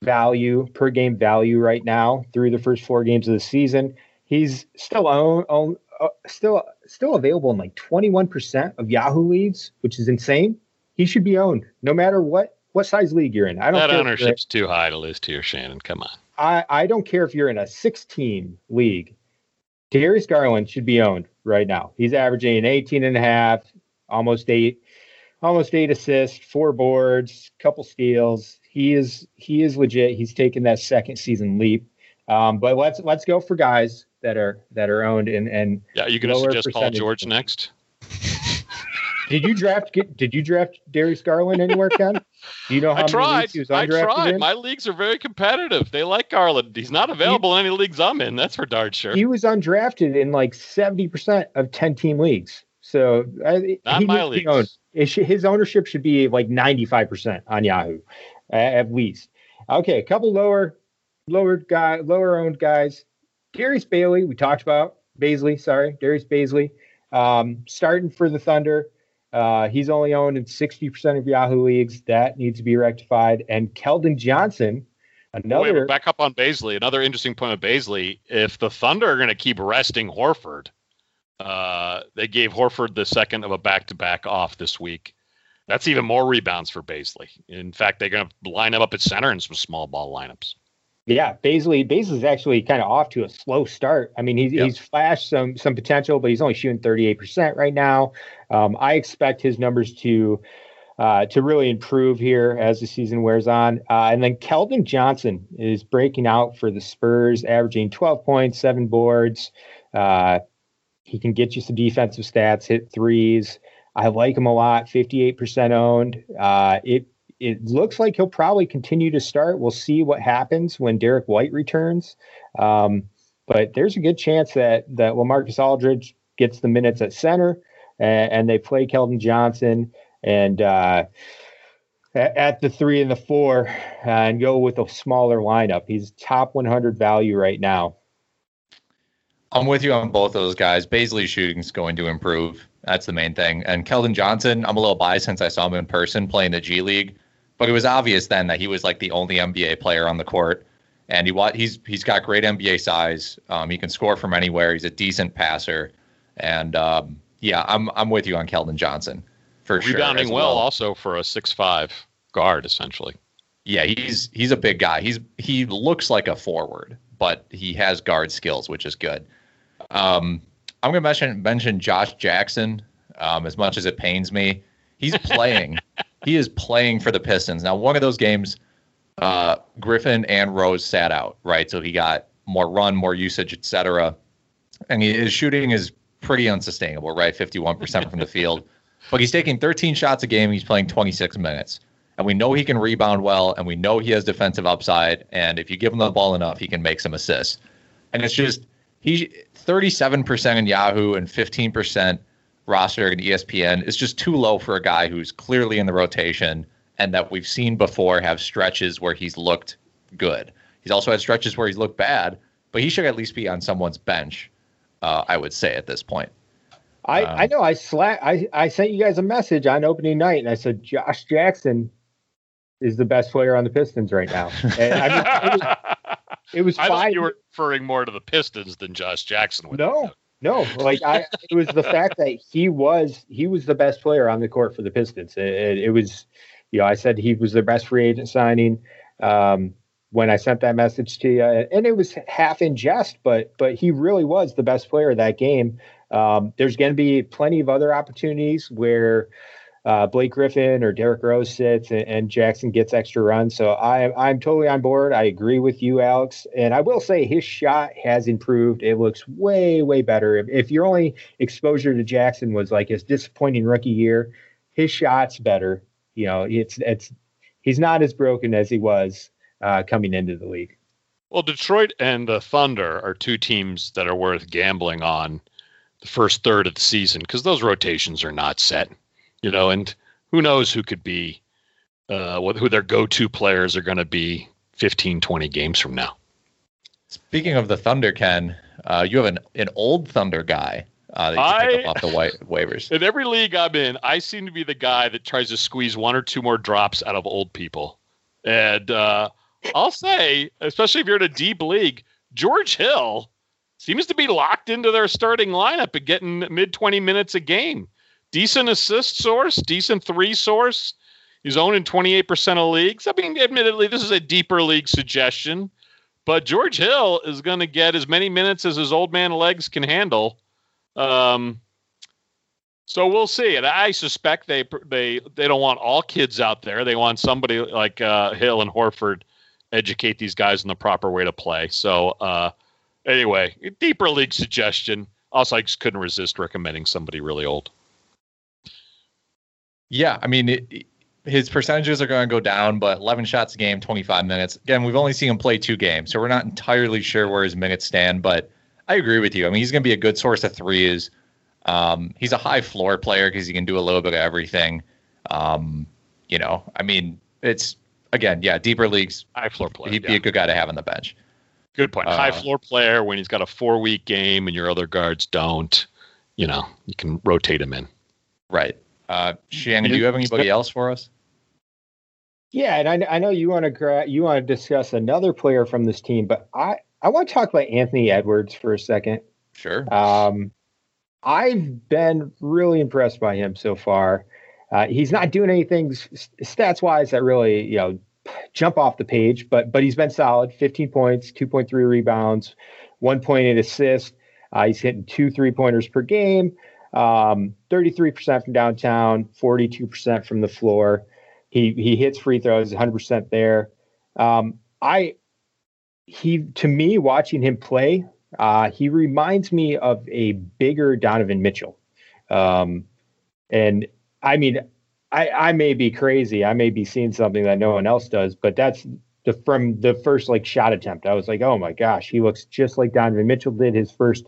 value per game value right now through the first four games of the season. He's still own, own uh, still still available in like 21% of Yahoo leads, which is insane. He should be owned no matter what what size league you're in. I don't that ownership's too high to list here, Shannon. Come on. I, I don't care if you're in a 16 league. Darius Garland should be owned right now. He's averaging 18 and a half, almost eight, almost eight assists, four boards, couple steals. He is he is legit. He's taken that second season leap. Um, but let's let's go for guys that are that are owned and and yeah. You going to suggest Paul George next? did you draft? Did you draft Darius Garland anywhere, Ken? Do you know how I tried. many leagues he was I tried. In? My leagues are very competitive. They like Garland. He's not available he, in any leagues I'm in. That's for darn sure. He was undrafted in like seventy percent of ten team leagues. So uh, not he my leagues. Should, his ownership should be like ninety five percent on Yahoo, uh, at least. Okay, a couple lower, lower guy, lower owned guys. Darius Bailey, we talked about Bazley. Sorry, Darius Bazley, um, starting for the Thunder. Uh, he's only owned in 60% of Yahoo leagues. That needs to be rectified. And Keldon Johnson, another. Wait, back up on Bazley. Another interesting point of Bazley. If the Thunder are going to keep resting Horford, uh, they gave Horford the second of a back to back off this week. That's even more rebounds for Bazley. In fact, they're going to line him up at center in some small ball lineups. Yeah, Bazley Bazley's actually kind of off to a slow start. I mean, he's yep. he's flashed some some potential, but he's only shooting 38% right now. Um, I expect his numbers to uh, to really improve here as the season wears on. Uh, and then Keldon Johnson is breaking out for the Spurs, averaging 12 points, seven boards. Uh, he can get you some defensive stats, hit threes. I like him a lot. 58% owned. Uh, it it looks like he'll probably continue to start. We'll see what happens when Derrick White returns. Um, but there's a good chance that that LaMarcus Aldridge gets the minutes at center, and, and they play Keldon Johnson and uh, at, the three and the four, uh, and go with a smaller lineup. He's top 100 value right now. I'm with you on both those guys. Bazley's shooting is going to improve. That's the main thing. And Keldon Johnson, I'm a little biased since I saw him in person playing the G League. But it was obvious then that he was like the only NBA player on the court, and he he's he's got great NBA size. Um, he can score from anywhere. He's a decent passer, and um, yeah, I'm I'm with you on Keldon Johnson for Rebounding sure. Rebounding well, well, also for a six five guard, essentially. Yeah, he's he's a big guy. He's he looks like a forward, but he has guard skills, which is good. Um, I'm going to mention mention Josh Jackson. Um, as much as it pains me, he's playing. he is playing for the Pistons. Now, one of those games, uh, Griffin and Rose sat out, right? So he got more run, more usage, etc. And his shooting is pretty unsustainable, right? 51% from the field. But he's taking 13 shots a game. He's playing 26 minutes. And we know he can rebound well, and we know he has defensive upside. And if you give him the ball enough, he can make some assists. And it's just, he 37% in Yahoo and 15% roster and ESPN is just too low for a guy who's clearly in the rotation and that we've seen before have stretches where he's looked good. He's also had stretches where he's looked bad, but he should at least be on someone's bench. Uh, I would say at this point. I, um, I know I slack I, I sent you guys a message on opening night and I said Josh Jackson is the best player on the Pistons right now. And, I mean, it was, it was I fine. you were referring more to the Pistons than Josh Jackson. no, No, like I, it was the fact that he was he was the best player on the court for the Pistons. It, it, it was, you know, I said he was their best free agent signing um, when I sent that message to you, and it was half in jest, but but he really was the best player of that game. Um, there's going to be plenty of other opportunities where uh, Blake Griffin or Derrick Rose sits and, and, Jackson gets extra runs. So I, I'm totally on board. I agree with you, Alex. And I will say his shot has improved. It looks way, way better. If, if your only exposure to Jackson was like his disappointing rookie year, his shot's better. You know, it's it's he's not as broken as he was uh, coming into the league. Well, Detroit and the Thunder are two teams that are worth gambling on the first third of the season because those rotations are not set you know, and who knows who could be, uh, what, who their go-to players are going to be 15, 20 games from now. Speaking of the Thunder, Ken, uh, you have an, an old Thunder guy uh, that you I, pick up off the wa- waivers. In every league I'm in, I seem to be the guy that tries to squeeze one or two more drops out of old people. And uh, I'll say, especially if you're in a deep league, George Hill seems to be locked into their starting lineup and getting mid 20 minutes a game decent assist source, decent three source. He's owned in 28% of leagues. I mean, admittedly, this is a deeper league suggestion, but George Hill is going to get as many minutes as his old man legs can handle. Um, so we'll see. And I suspect they they they don't want all kids out there. They want somebody like uh, Hill and Horford educate these guys in the proper way to play. So uh, anyway, deeper league suggestion. Also, I just couldn't resist recommending somebody really old. Yeah, I mean, it, his percentages are going to go down, but 11 shots a game, 25 minutes. Again, we've only seen him play two games, so we're not entirely sure where his minutes stand. But I agree with you. I mean, he's going to be a good source of threes. Um, he's a high floor player because he can do a little bit of everything. Um, you know, I mean, it's again, yeah, deeper leagues. High floor player. He'd yeah. be a good guy to have on the bench. Good point. Uh, high floor player when he's got a four week game and your other guards don't. You know, you can rotate him in. Right. Uh, Shannon, do you have anybody else for us? Yeah, and I, I know you want to gra- you want to discuss another player from this team, but I I want to talk about Anthony Edwards for a second. Sure. Um, I've been really impressed by him so far. Uh, he's not doing anything stats wise that really you know jump off the page, but but he's been solid. 15 points, 2.3 rebounds, 1.8 assists. Uh, he's hitting two three pointers per game. Um, 33% from downtown, 42% from the floor. He he hits free throws 100% there. Um, I he to me watching him play, uh, he reminds me of a bigger Donovan Mitchell. Um, and I mean, I, I may be crazy. I may be seeing something that no one else does, but that's the from the first like shot attempt. I was like, oh my gosh, he looks just like Donovan Mitchell did his first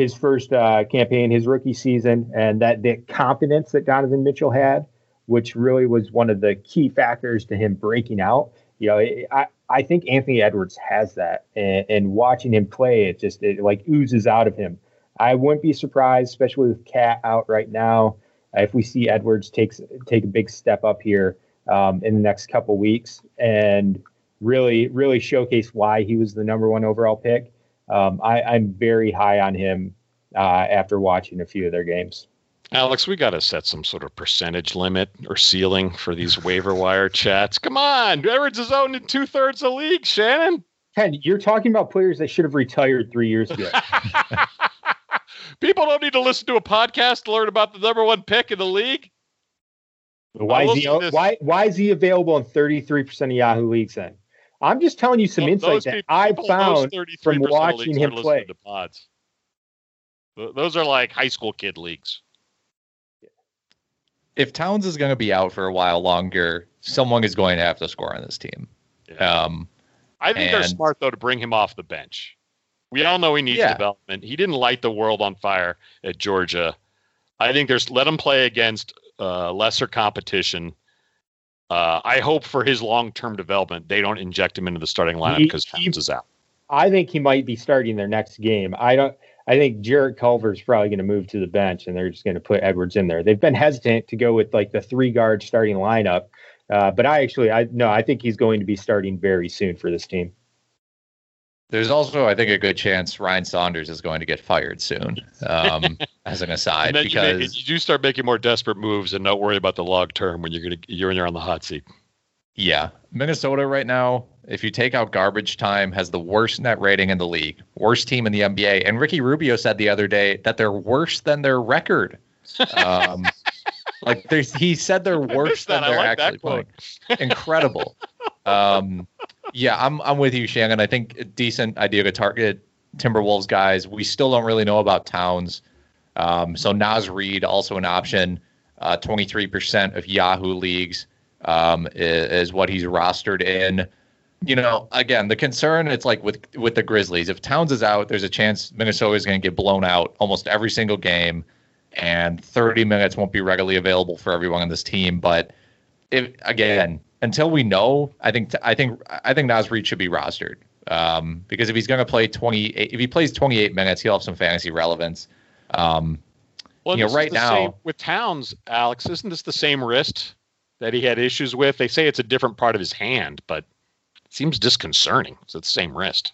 his first uh, campaign, his rookie season, and that the confidence that Donovan Mitchell had, which really was one of the key factors to him breaking out. You know, I, I think Anthony Edwards has that, and, and watching him play, it just it like oozes out of him. I wouldn't be surprised, especially with Cat out right now, if we see Edwards takes take a big step up here um, in the next couple weeks and really really showcase why he was the number one overall pick um, I, I'm very high on him uh, after watching a few of their games. Alex, we got to set some sort of percentage limit or ceiling for these waiver wire chats. Come on, Edwards is owned in two thirds of the league. Shannon, Ken, you're talking about players that should have retired three years ago. People don't need to listen to a podcast to learn about the number one pick in the league. Why is he why why is he available in 33% of Yahoo leagues then? I'm just telling you some well, insight that I found from watching him play. pods. Those are like high school kid leagues. If Towns is going to be out for a while longer, someone is going to have to score on this team. Yeah. Um, I think and, they're smart though to bring him off the bench. We all know he needs yeah. development. He didn't light the world on fire at Georgia. I think there's let him play against uh, lesser competition uh, I hope for his long term development, they don't inject him into the starting lineup because Towns is out. I think he might be starting their next game. I don't. I think Jarrett Culver is probably going to move to the bench, and they're just going to put Edwards in there. They've been hesitant to go with like the three guard starting lineup, uh, but I actually, I no, I think he's going to be starting very soon for this team. There's also, I think, a good chance Ryan Saunders is going to get fired soon. Um, as an aside, and because you, make, you do start making more desperate moves and not worry about the long term when you're gonna you're you're on the hot seat. Yeah, Minnesota right now, if you take out garbage time, has the worst net rating in the league, worst team in the NBA. And Ricky Rubio said the other day that they're worse than their record. Um, like he said they're worse than they're like actually playing. Incredible. Um, yeah, I'm I'm with you, Shannon. I think a decent idea to target Timberwolves guys. We still don't really know about Towns. Um, so Naz Reid also an option. Uh, 23% of Yahoo leagues um, is, is, what he's rostered in. You know, again, the concern it's like with with the Grizzlies. If Towns is out, there's a chance Minnesota is going to get blown out almost every single game, and 30 minutes won't be regularly available for everyone on this team. But if again, until we know, I think I think I think Naz Reid should be rostered um, because if he's going to play 28, if he plays 28 minutes, he'll have some fantasy relevance. Um, well, you know, right now with Towns, Alex, isn't this the same wrist that he had issues with? They say it's a different part of his hand, but it seems disconcerting. So, it's the same wrist.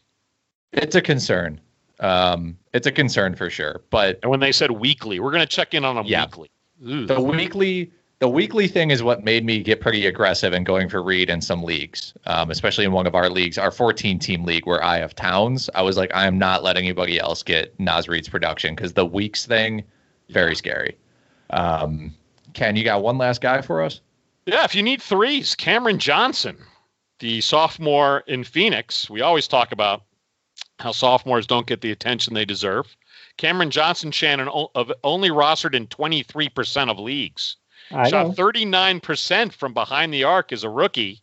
It's a concern. Um, it's a concern for sure. But and when they said weekly, we're going to check in on him yeah, weekly. The weekly the weekly thing is what made me get pretty aggressive and going for Reid in some leagues, um, especially in one of our leagues, our 14 team league where I have Towns. I was like, I am not letting anybody else get Naz Reid's production because the weeks thing, very scary. Um, Ken, you got one last guy for us? Yeah, if you need threes, Cameron Johnson, the sophomore in Phoenix. We always talk about how sophomores don't get the attention they deserve. Cameron Johnson, Shannon, only rostered in 23% of leagues. I Shot know. 39% from behind the arc as a rookie.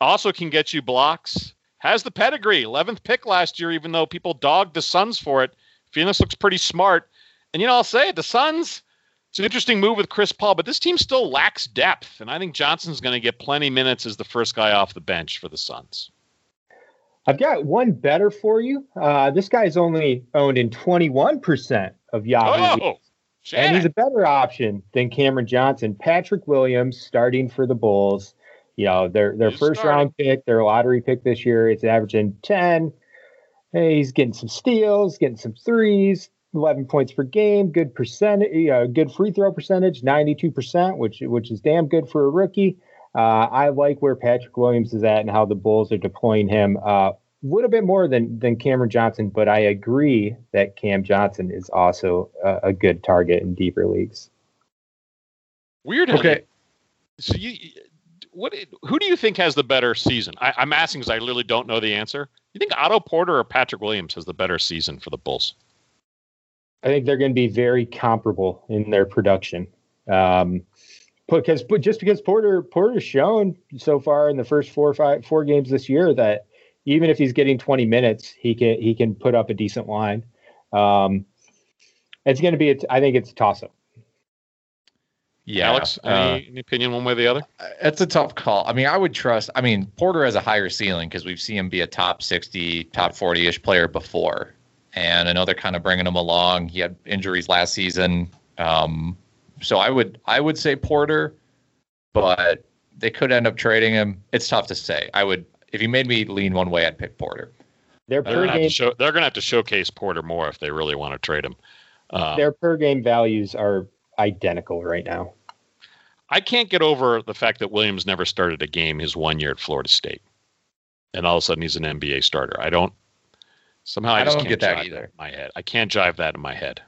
Also can get you blocks. Has the pedigree. 11th pick last year, even though people dogged the Suns for it. Phoenix looks pretty smart. And, you know, I'll say it, the Suns, it's an interesting move with Chris Paul, but this team still lacks depth. And I think Johnson's going to get plenty minutes as the first guy off the bench for the Suns. I've got one better for you. Uh, this guy's only owned in 21% of Yahoo. Oh, and he's a better option than Cameron Johnson. Patrick Williams starting for the Bulls. You know, their their first round pick, their lottery pick this year, it's averaging 10. Hey, he's getting some steals, getting some threes, 11 points per game, good percentage, uh, good free throw percentage, 92%, which which is damn good for a rookie. Uh, I like where Patrick Williams is at and how the Bulls are deploying him. Uh, a little bit more than than Cameron Johnson, but I agree that Cam Johnson is also a, a good target in deeper leagues. Weird. Okay. So you, what? Who do you think has the better season? I, am asking because I literally don't know the answer. You think Otto Porter or Patrick Williams has the better season for the Bulls? I think they're going to be very comparable in their production. Um, because but just because Porter Porter's shown so far in the first four or five four games this year that even if he's getting 20 minutes, he can he can put up a decent line. Um, it's going to be, a, I think it's a toss up. Yeah, Alex, any, uh, any, opinion one way or the other? It's a tough call. I mean, I would trust. I mean, Porter has a higher ceiling because we've seen him be a top 60, top 40 ish player before, and I know they're kind of bringing him along. He had injuries last season, um, so I would I would say Porter, but they could end up trading him. It's tough to say. I would if you made me lean one way, I'd pick Porter. Their they're going to they're going to have to showcase Porter more if they really want to trade him. Um, their per game values are identical right now. I can't get over the fact that Williams never started a game his one year at Florida State, and all of a sudden he's an NBA starter. I don't somehow I, I don't get that either. That my head, I can't jive that in my head.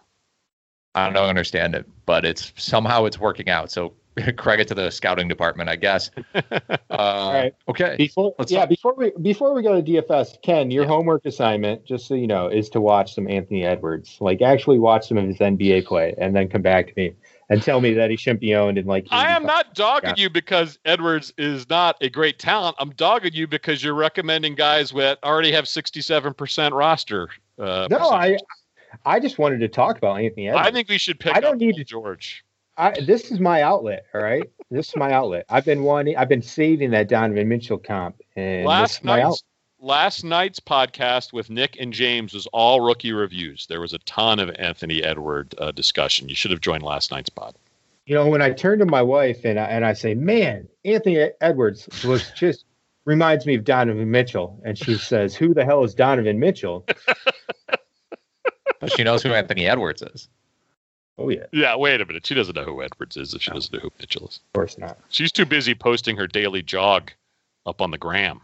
I don't understand it, but it's somehow it's working out. So credit to the scouting department, I guess. Uh, All right. Okay. Before, yeah, talk. before we before we go to DFS, Ken, your yeah. homework assignment, just so you know, is to watch some Anthony Edwards. Like actually watch some of his NBA play, and then come back to me and tell me that he shouldn't be owned And like. I am not dogging you because Edwards is not a great talent. I'm dogging you because you're recommending guys that already have 67% roster. Uh, no, percentage. I I just wanted to talk about Anthony Edwards. I think we should pick. I don't need to George. I, this is my outlet. All right, this is my outlet. I've been wanting. I've been saving that Donovan Mitchell comp. And last night's last night's podcast with Nick and James was all rookie reviews. There was a ton of Anthony Edward uh, discussion. You should have joined last night's pod. You know, when I turn to my wife and I, and I say, "Man, Anthony Edwards was just reminds me of Donovan Mitchell. And she says, Who the hell is Donovan Mitchell? but she knows who Anthony Edwards is. Oh, yeah. Yeah, wait a minute. She doesn't know who Edwards is if she doesn't know who Mitchell is. Of course not. She's too busy posting her daily jog up on the gram.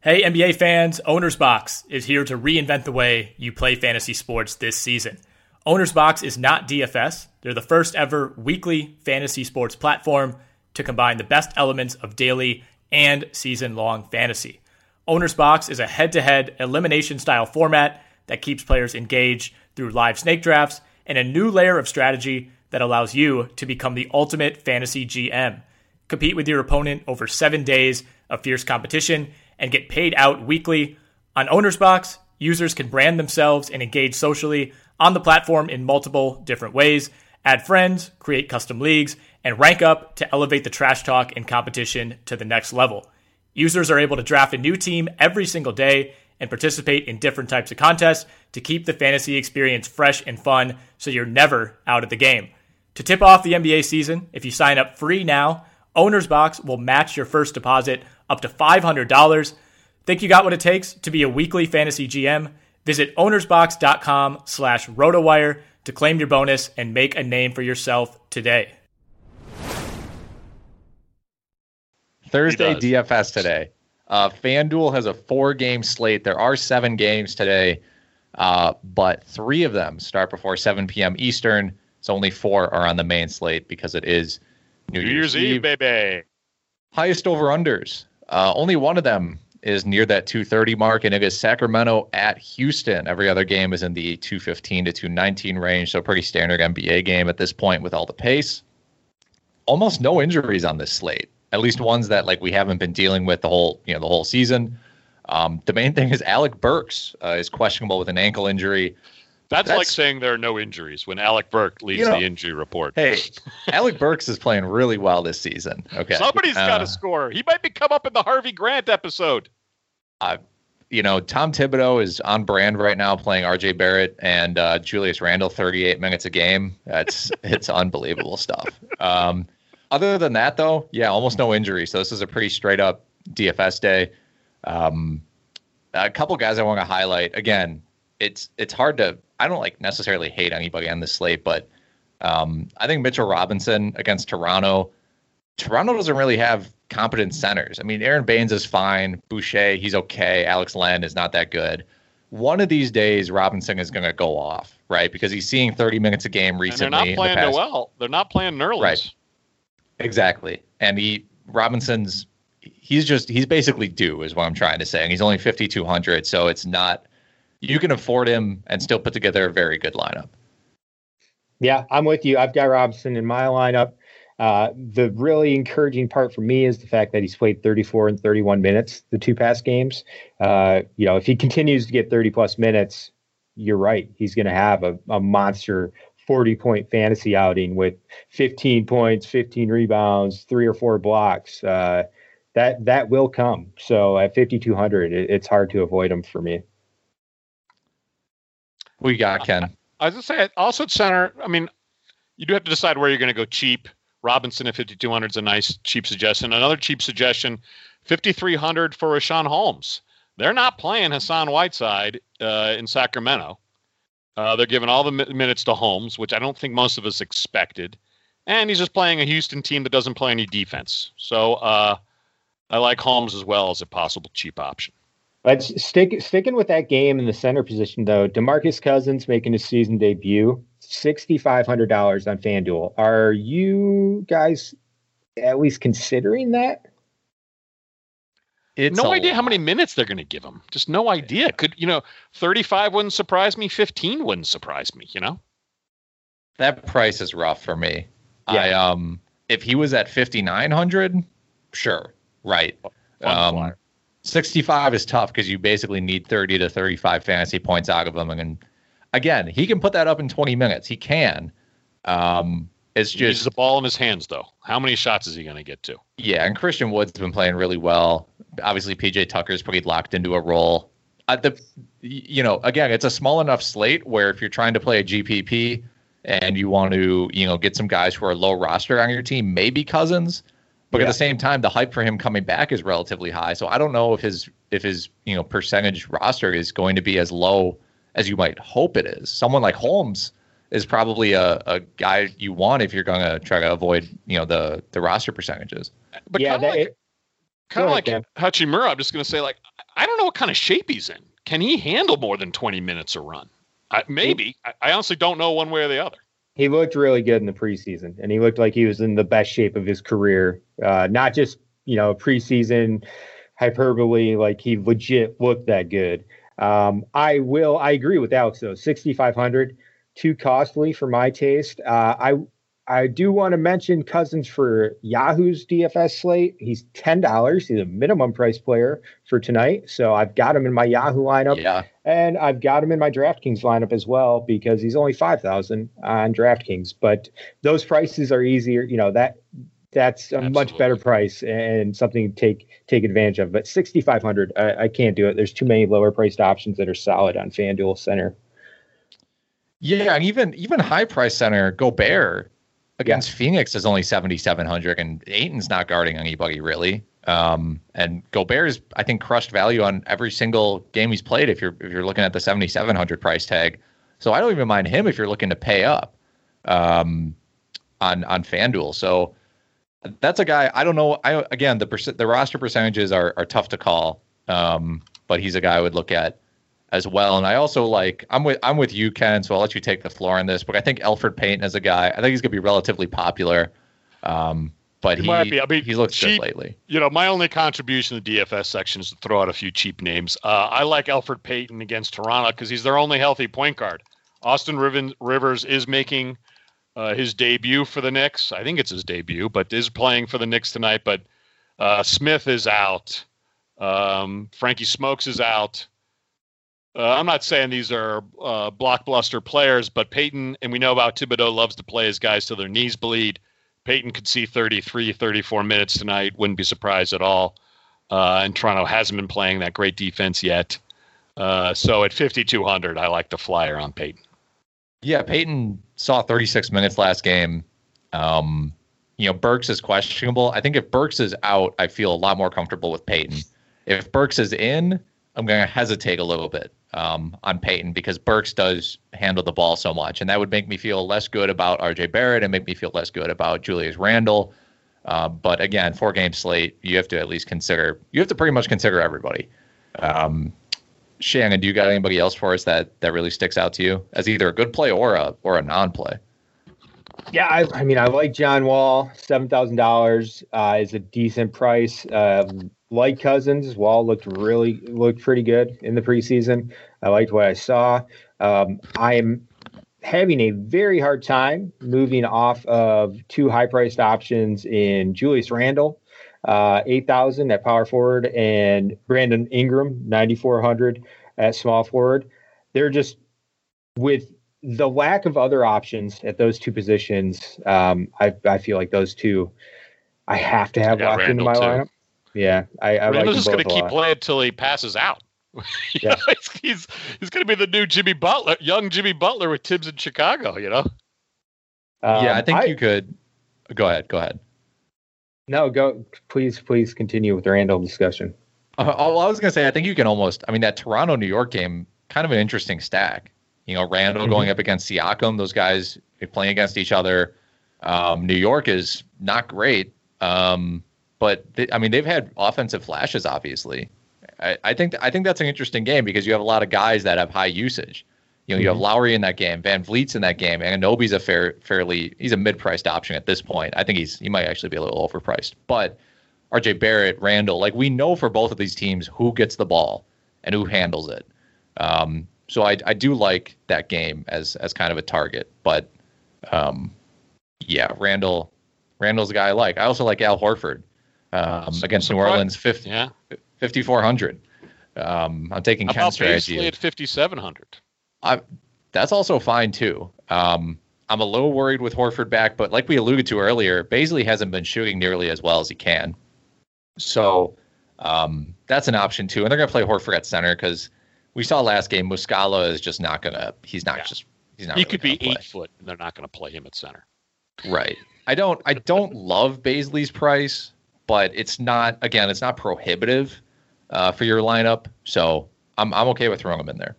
Hey, NBA fans, Owner's Box is here to reinvent the way you play fantasy sports this season. Owner's Box is not DFS. They're the first ever weekly fantasy sports platform to combine the best elements of daily and season long fantasy. Owner's Box is a head to head elimination style format that keeps players engaged through live snake drafts and a new layer of strategy that allows you to become the ultimate fantasy GM. Compete with your opponent over seven days of fierce competition and get paid out weekly. On Owner's Box, users can brand themselves and engage socially on the platform in multiple different ways, add friends, create custom leagues, and rank up to elevate the trash talk and competition to the next level. Users are able to draft a new team every single day and participate in different types of contests to keep the fantasy experience fresh and fun so you're never out of the game. To tip off the NBA season, if you sign up free now, Owner's Box will match your first deposit up to $500. Think you got what it takes to be a weekly fantasy GM? Visit ownersbox.com slash rotowire to claim your bonus and make a name for yourself today. Thursday DFS today. Uh, FanDuel has a four game slate. There are seven games today, uh, but three of them start before 7 p.m. Eastern. So only four are on the main slate because it is New, New Year's, Eve, Eve, baby. Highest over unders. Uh, only one of them is near that 230 mark, and it is Sacramento at Houston. Every other game is in the 215 to 219 range, so pretty standard NBA game at this point with all the pace. Almost no injuries on this slate at least ones that like we haven't been dealing with the whole you know the whole season. Um, the main thing is Alec Burks uh, is questionable with an ankle injury. That's, That's, like saying there are no injuries when Alec Burks leads you know, the injury report. Hey, Alec Burks is playing really well this season. Okay, somebody's uh, got to score. He might be come up in the Harvey Grant episode. Uh, you know, Tom Thibodeau is on brand right now, playing R.J. Barrett and uh, Julius Randle 38 minutes a game. That's it's unbelievable stuff. Um, other than that, though, yeah, almost no injury. So this is a pretty straight up DFS day. Um, a couple guys I want to highlight. Again, it's it's hard to. I don't like necessarily hate anybody on this slate, but um, I think Mitchell Robinson against Toronto. Toronto doesn't really have competent centers. I mean, Aron Baynes is fine. Boucher, he's okay. Alex Len is not that good. One of these days, Robinson is going to go off, right? Because he's seeing 30 minutes a game recently. And they're not playing the well. They're not playing Nerlens. Right. Exactly. And he Robinson's he's just he's basically due is what I'm trying to say. And he's only 5200, so it's not you can afford him and still put together a very good lineup. Yeah, I'm with you. I've got Robinson in my lineup. Uh, the really encouraging part for me is the fact that he's played 34 and 31 minutes the two past games. Uh, you know, if he continues to get 30 plus minutes, you're right. He's going to have a, a monster 40 point fantasy outing with 15 points, 15 rebounds, three or four blocks. Uh, that that will come. So at 5200, it, it's hard to avoid them for me. We got Ken. I was gonna say also at center. I mean, you do have to decide where you're going to go cheap. Robinson at 5200 is a nice cheap suggestion. Another cheap suggestion, 5300 for Richaun Holmes. They're not playing Hassan Whiteside uh, in Sacramento. Uh, they're giving all the mi- minutes to Holmes, which I don't think most of us expected. And he's just playing a Houston team that doesn't play any defense. So uh, I like Holmes as well as a possible cheap option. Let's stick sticking with that game in the center position though. DeMarcus Cousins making his season debut, sixty five hundred dollars on FanDuel. Are you guys at least considering that? It's no idea lot. how many minutes they're going to give him. Just no idea. Could you know, thirty-five wouldn't surprise me. Fifteen wouldn't surprise me. You know, that price is rough for me. Yeah. I um, if he was at fifty-nine hundred, sure, right. Um, sixty-five is tough because you basically need thirty to thirty-five fantasy points out of him, and again, he can put that up in twenty minutes. He can. Um, it's just the ball in his hands, though. How many shots is he going to get to? Yeah, and Christian Wood's been playing really well. Obviously, PJ Tucker's pretty locked into a role. Uh, the, you know, again, it's a small enough slate where if you're trying to play a GPP and you want to, you know, get some guys who are low roster on your team, maybe Cousins. But Yeah. at the same time, the hype for him coming back is relatively high. So I don't know if his if his you know percentage roster is going to be as low as you might hope it is. Someone like Holmes is probably a, a guy you want if you're going to try to avoid you know the the roster percentages. But yeah, kind of that, like, it- kind of like ahead, Hachimura, I'm just going to say, like, I don't know what kind of shape he's in. Can he handle more than 20 minutes a run? I, maybe. I, I honestly don't know one way or the other. he looked really good in the preseason, and he looked like he was in the best shape of his career. Uh, not just you know preseason hyperbole, like he legit looked that good. Um, I will. I agree with Alex though. Sixty five hundred, too costly for my taste. Uh, I I do want to mention Cousins for Yahoo's DFS slate. He's ten dollars. He's a minimum price player for tonight, so I've got him in my Yahoo lineup. Yeah, And I've got him in my DraftKings lineup as well because he's only five thousand on DraftKings. But those prices are easier. You know that that's a much better price and something to take take advantage of. But sixty five hundred, I, I can't do it. There's too many lower priced options that are solid on FanDuel Center. yeah, and even even high price center Gobert against Phoenix is only seventy seven hundred, and Ayton's not guarding anybody really. Um, and Gobert's I think crushed value on every single game he's played. If you're if you're looking at the seventy seven hundred price tag, so I don't even mind him if you're looking to pay up um, on on FanDuel. So that's a guy I don't know. I again the the roster percentages are are tough to call, um, but he's a guy I would look at as well. And I also like I'm with I'm with you, Ken. So I'll let you take the floor on this. But I think Elfrid Payton is a guy. I think he's gonna be relatively popular. Um, but He he might be. I mean, he looks cheap- good lately. You know, my only contribution to the DFS section is to throw out a few cheap names. Uh, I like Elfrid Payton against Toronto because he's their only healthy point guard. Austin Riven, Rivers is making uh, his debut for the Knicks. I think it's his debut, but is playing for the Knicks tonight. But uh, Smith is out. Um, Frankie Smokes is out. Uh, I'm not saying these are uh, blockbuster players, but Payton, and we know about Thibodeau loves to play his guys till their knees bleed. Payton could see 33, 34 minutes tonight. Wouldn't be surprised at all. Uh, and Toronto hasn't been playing that great defense yet. Uh, so at 5,200, I like the flyer on Payton. Yeah, Payton saw 36 minutes last game. Um, you know, Burks is questionable. I think if Burks is out, I feel a lot more comfortable with Payton. If Burks is in, I'm going to hesitate a little bit um, on Payton because Burks does handle the ball so much, and that would make me feel less good about R.J. Barrett and make me feel less good about Julius Randle. Uh, but again, four game slate, you have to at least consider. You have to pretty much consider everybody. Um, Shannon, do you got anybody else for us that that really sticks out to you as either a good play or a or a non play? Yeah, I, I mean, I like John Wall. Seven thousand dollars uh, is a decent price. Um, like Cousins, Wall looked really looked pretty good in the preseason. I liked what I saw. Um, I am having a very hard time moving off of two high priced options in Julius Randle, uh, eight thousand at power forward, and Brandon Ingram, ninety four hundred at small forward. They're just with the lack of other options at those two positions, um, I, I feel like those two I have to have locked into my too. lineup. Yeah, I, I like Randle's them just going to keep playing until he passes out. Yeah. know, he's he's, he's going to be the new Jimmy Butler, young Jimmy Butler with Thibs in Chicago. You know, Um, yeah, I think you could. Go ahead. Go ahead. No, go. Please, please continue with the Randle discussion. Uh, all I was gonna say, I think you can almost. I mean, that Toronto New York game, kind of an interesting stack. You know, Randle Mhm. going up against Siakam, those guys playing against each other. Um, New York is not great, um, but they, I mean, they've had offensive flashes. Obviously, I, I think I think that's an interesting game because you have a lot of guys that have high usage. You know, you have Lowry in that game, VanVleet's in that game, and Anunoby's a fair, fairly he's a mid-priced option at this point. I think he's he might actually be a little overpriced, but RJ Barrett, Randle, like we know for both of these teams who gets the ball and who handles it. Um, so I, I do like that game as as kind of a target, but um, yeah, Randle Randle's a guy I like. I also like Al Horford um, against New Orleans, 50, yeah. 5400. Um, I'm taking Ken's about strategy. At 5,700? I, that's also fine too. Um, I'm a little worried with Horford back, but like we alluded to earlier, Bazley hasn't been shooting nearly as well as he can. So um, that's an option too. And they're going to play Horford at center because we saw last game Muscala is just not going to. He's not Yeah. just. He's not. He really could be gonna eight foot, and they're not going to play him at center. Right. I don't. I don't love Bazley's price, but it's not again, it's not prohibitive uh, for your lineup. So I'm I'm okay with throwing him in there.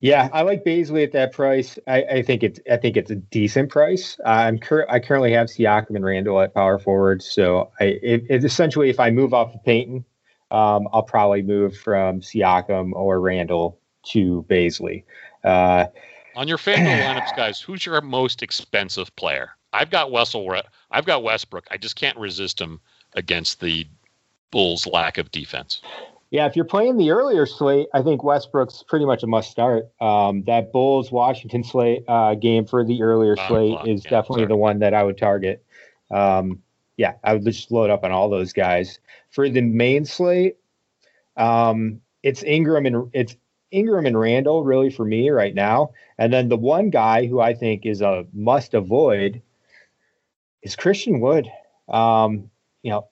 Yeah, I like Bazley at that price. I, I think it's I think it's a decent price. Uh, I'm cur- I currently have Siakam and Randle at power forward, so I it, it essentially if I move off of Payton, um, I'll probably move from Siakam or Randle to Bazley. Uh, On your FanDuel lineups, guys, who's your most expensive player? I've got Wessel. I've got Westbrook. I just can't resist him against the Bulls' lack of defense. Yeah, if you're playing the earlier slate, I think Westbrook's pretty much a must start. Um, that Bulls Washington slate uh, game for the earlier slate is yeah, definitely sorry. the one that I would target. Um, yeah, I would just load up on all those guys. For the main slate, um, it's Ingram and it's Ingram and Randle really for me right now. And then the one guy who I think is a must avoid is Christian Wood. Um, you know,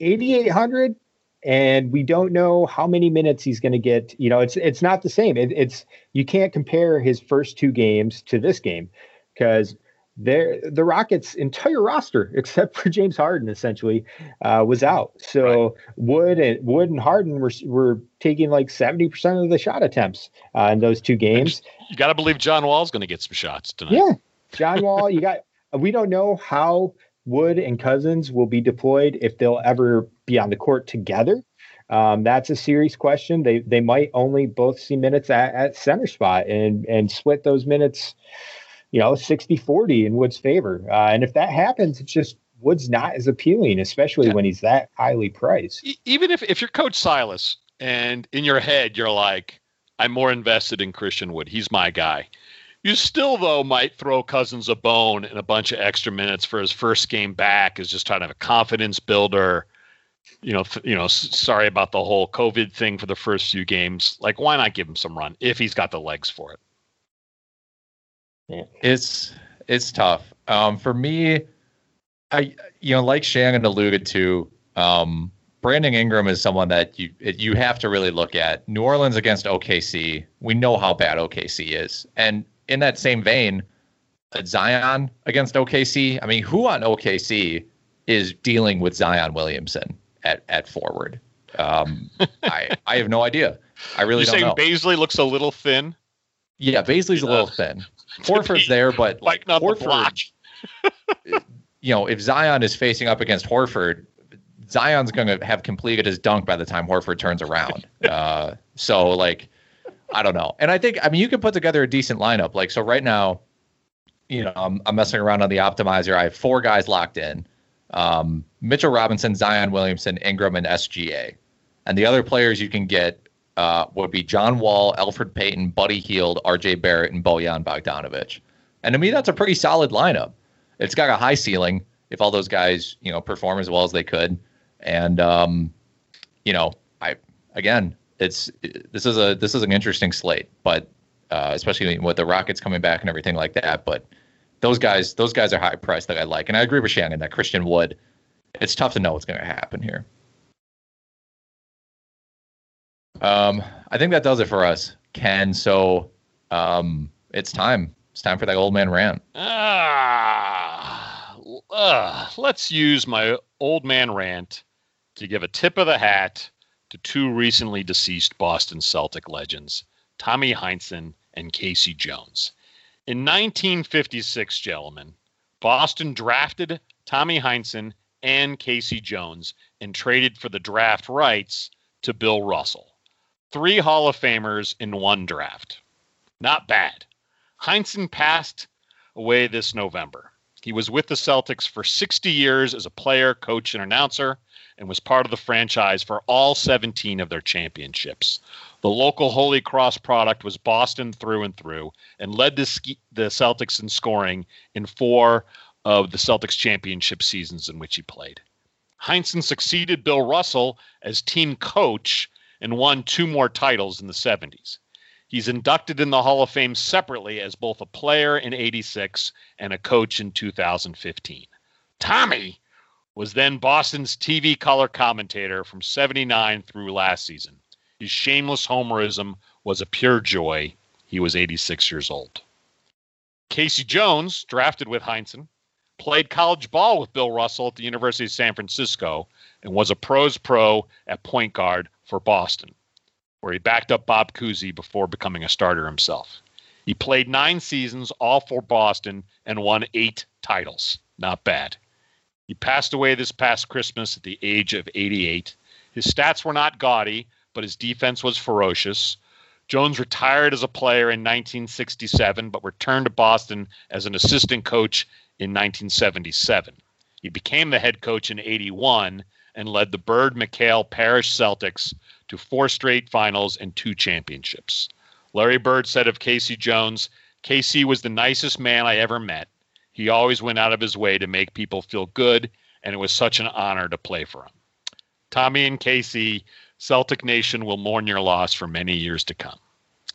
8,800 and we don't know how many minutes he's going to get. You know, it's it's not the same. It, it's you can't compare his first two games to this game because there the Rockets' entire roster, except for James Harden, essentially uh, was out. So right. Wood and Wood and Harden were were taking like seventy percent of the shot attempts uh, in those two games. You got to believe John Wall's going to get some shots tonight. Yeah, John Wall. you got. We don't know how Wood and Cousins will be deployed if they'll ever be on the court together. Um, that's a serious question. They they might only both see minutes at, at center spot and and split those minutes, you know, 60-40 in Wood's favor. Uh, and if that happens, it's just Wood's not as appealing, especially yeah. when he's that highly priced. Even if if you're Coach Silas and in your head you're like, I'm more invested in Christian Wood. He's my guy. You still, though, might throw Cousins a bone in a bunch of extra minutes for his first game back as just kind of a confidence builder. You know, you know. Sorry about the whole COVID thing for the first few games. Like, why not give him some run if he's got the legs for it? Yeah. It's it's tough. Um, for me, I you know, like Shannon alluded to, um, Brandon Ingram is someone that you you have to really look at. New Orleans against OKC, we know how bad OKC is, and in that same vein, Zion against OKC. I mean, who on OKC is dealing with Zion Williamson at at forward? Um, I I have no idea. I really You're don't You saying know. Bazley looks a little thin. Yeah, Bazley's a little thin. Horford's there, but like not Horford. you know, if Zion is facing up against Horford, Zion's going to have completed his dunk by the time Horford turns around. Uh, so like I don't know. And I think I mean you can put together a decent lineup. Like so right now, you know, I'm, I'm messing around on the optimizer. I have four guys locked in. Um, Mitchell Robinson, Zion Williamson, Ingram, and SGA. And the other players you can get uh, would be John Wall, Elfrid Payton, Buddy Hield, RJ Barrett, and Bojan Bogdanovic. And to me, that's a pretty solid lineup. It's got a high ceiling if all those guys, you know, perform as well as they could. And um, you know, I again, it's this is a this is an interesting slate, but uh, especially with the Rockets coming back and everything like that. But those guys, those guys are high priced that I like, and I agree with Shannon that Christian Wood. It's tough to know what's going to happen here. Um, I think that does it for us, Ken. So um, it's time. It's time for that old man rant. Ah, uh, let's use my old man rant to give a tip of the hat to two recently deceased Boston Celtic legends, Tommy Heinsohn and K.C. Jones. In 1956, gentlemen, Boston drafted Tommy Heinsohn and K.C. Jones and traded for the draft rights to Bill Russell. Three Hall of Famers in one draft. Not bad. Heinsohn passed away this November. He was with the Celtics for 60 years as a player, coach, and announcer and was part of the franchise for all 17 of their championships. The local Holy Cross product was Boston through and through and led the, the Celtics in scoring in four of the Celtics championship seasons in which he played. Heinsohn succeeded Bill Russell as team coach and won two more titles in the 70s. He's inducted in the Hall of Fame separately as both a player in 86 and a coach in 2015. Tommy was then Boston's TV color commentator from 79 through last season. His shameless homerism was a pure joy. He was 86 years old. K.C. Jones, drafted with Heinsohn, played college ball with Bill Russell at the University of San Francisco, and was a pros pro at point guard for Boston, where he backed up Bob Cousy before becoming a starter himself. He played nine seasons, all for Boston, and won eight titles. Not bad. He passed away this past Christmas at the age of 88. His stats were not gaudy, but his defense was ferocious. Jones retired as a player in 1967, but returned to Boston as an assistant coach in 1977. He became the head coach in 81 and led the Bird McHale Parish Celtics to four straight finals and two championships. Larry Bird said of K.C. Jones, K.C. was the nicest man I ever met. He always went out of his way to make people feel good, and it was such an honor to play for him. Tommy and K.C., Celtic Nation will mourn your loss for many years to come.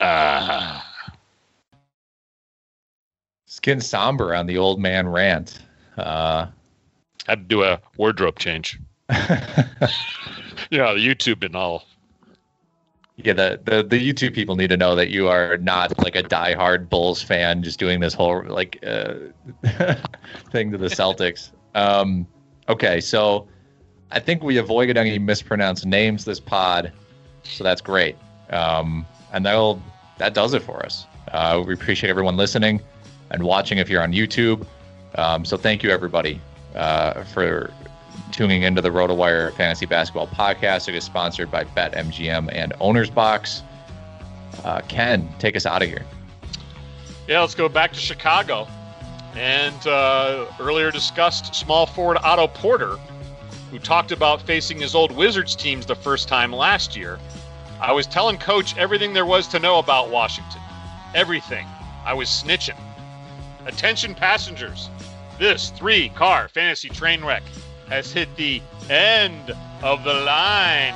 Ah. It's getting somber on the old man rant. Uh, Had to do a wardrobe change. yeah, the YouTube and all. Yeah, the, the the YouTube people need to know that you are not like a diehard Bulls fan, just doing this whole like uh, thing to the Celtics. Um, okay, so I think we avoided any mispronounced names this pod, so that's great. Um, and that'll that does it for us. Uh, we appreciate everyone listening and watching if you're on YouTube. Um, so thank you everybody uh, for tuning into the RotoWire Fantasy Basketball Podcast. It is sponsored by BetMGM and Owners Box. Uh, Ken, take us out of here. Yeah, let's go back to Chicago. And uh, earlier discussed small forward Otto Porter, who talked about facing his old Wizards teams the first time last year. I was telling Coach everything there was to know about Washington. Everything. I was snitching. Attention passengers. This three car fantasy train wreck has hit the end of the line.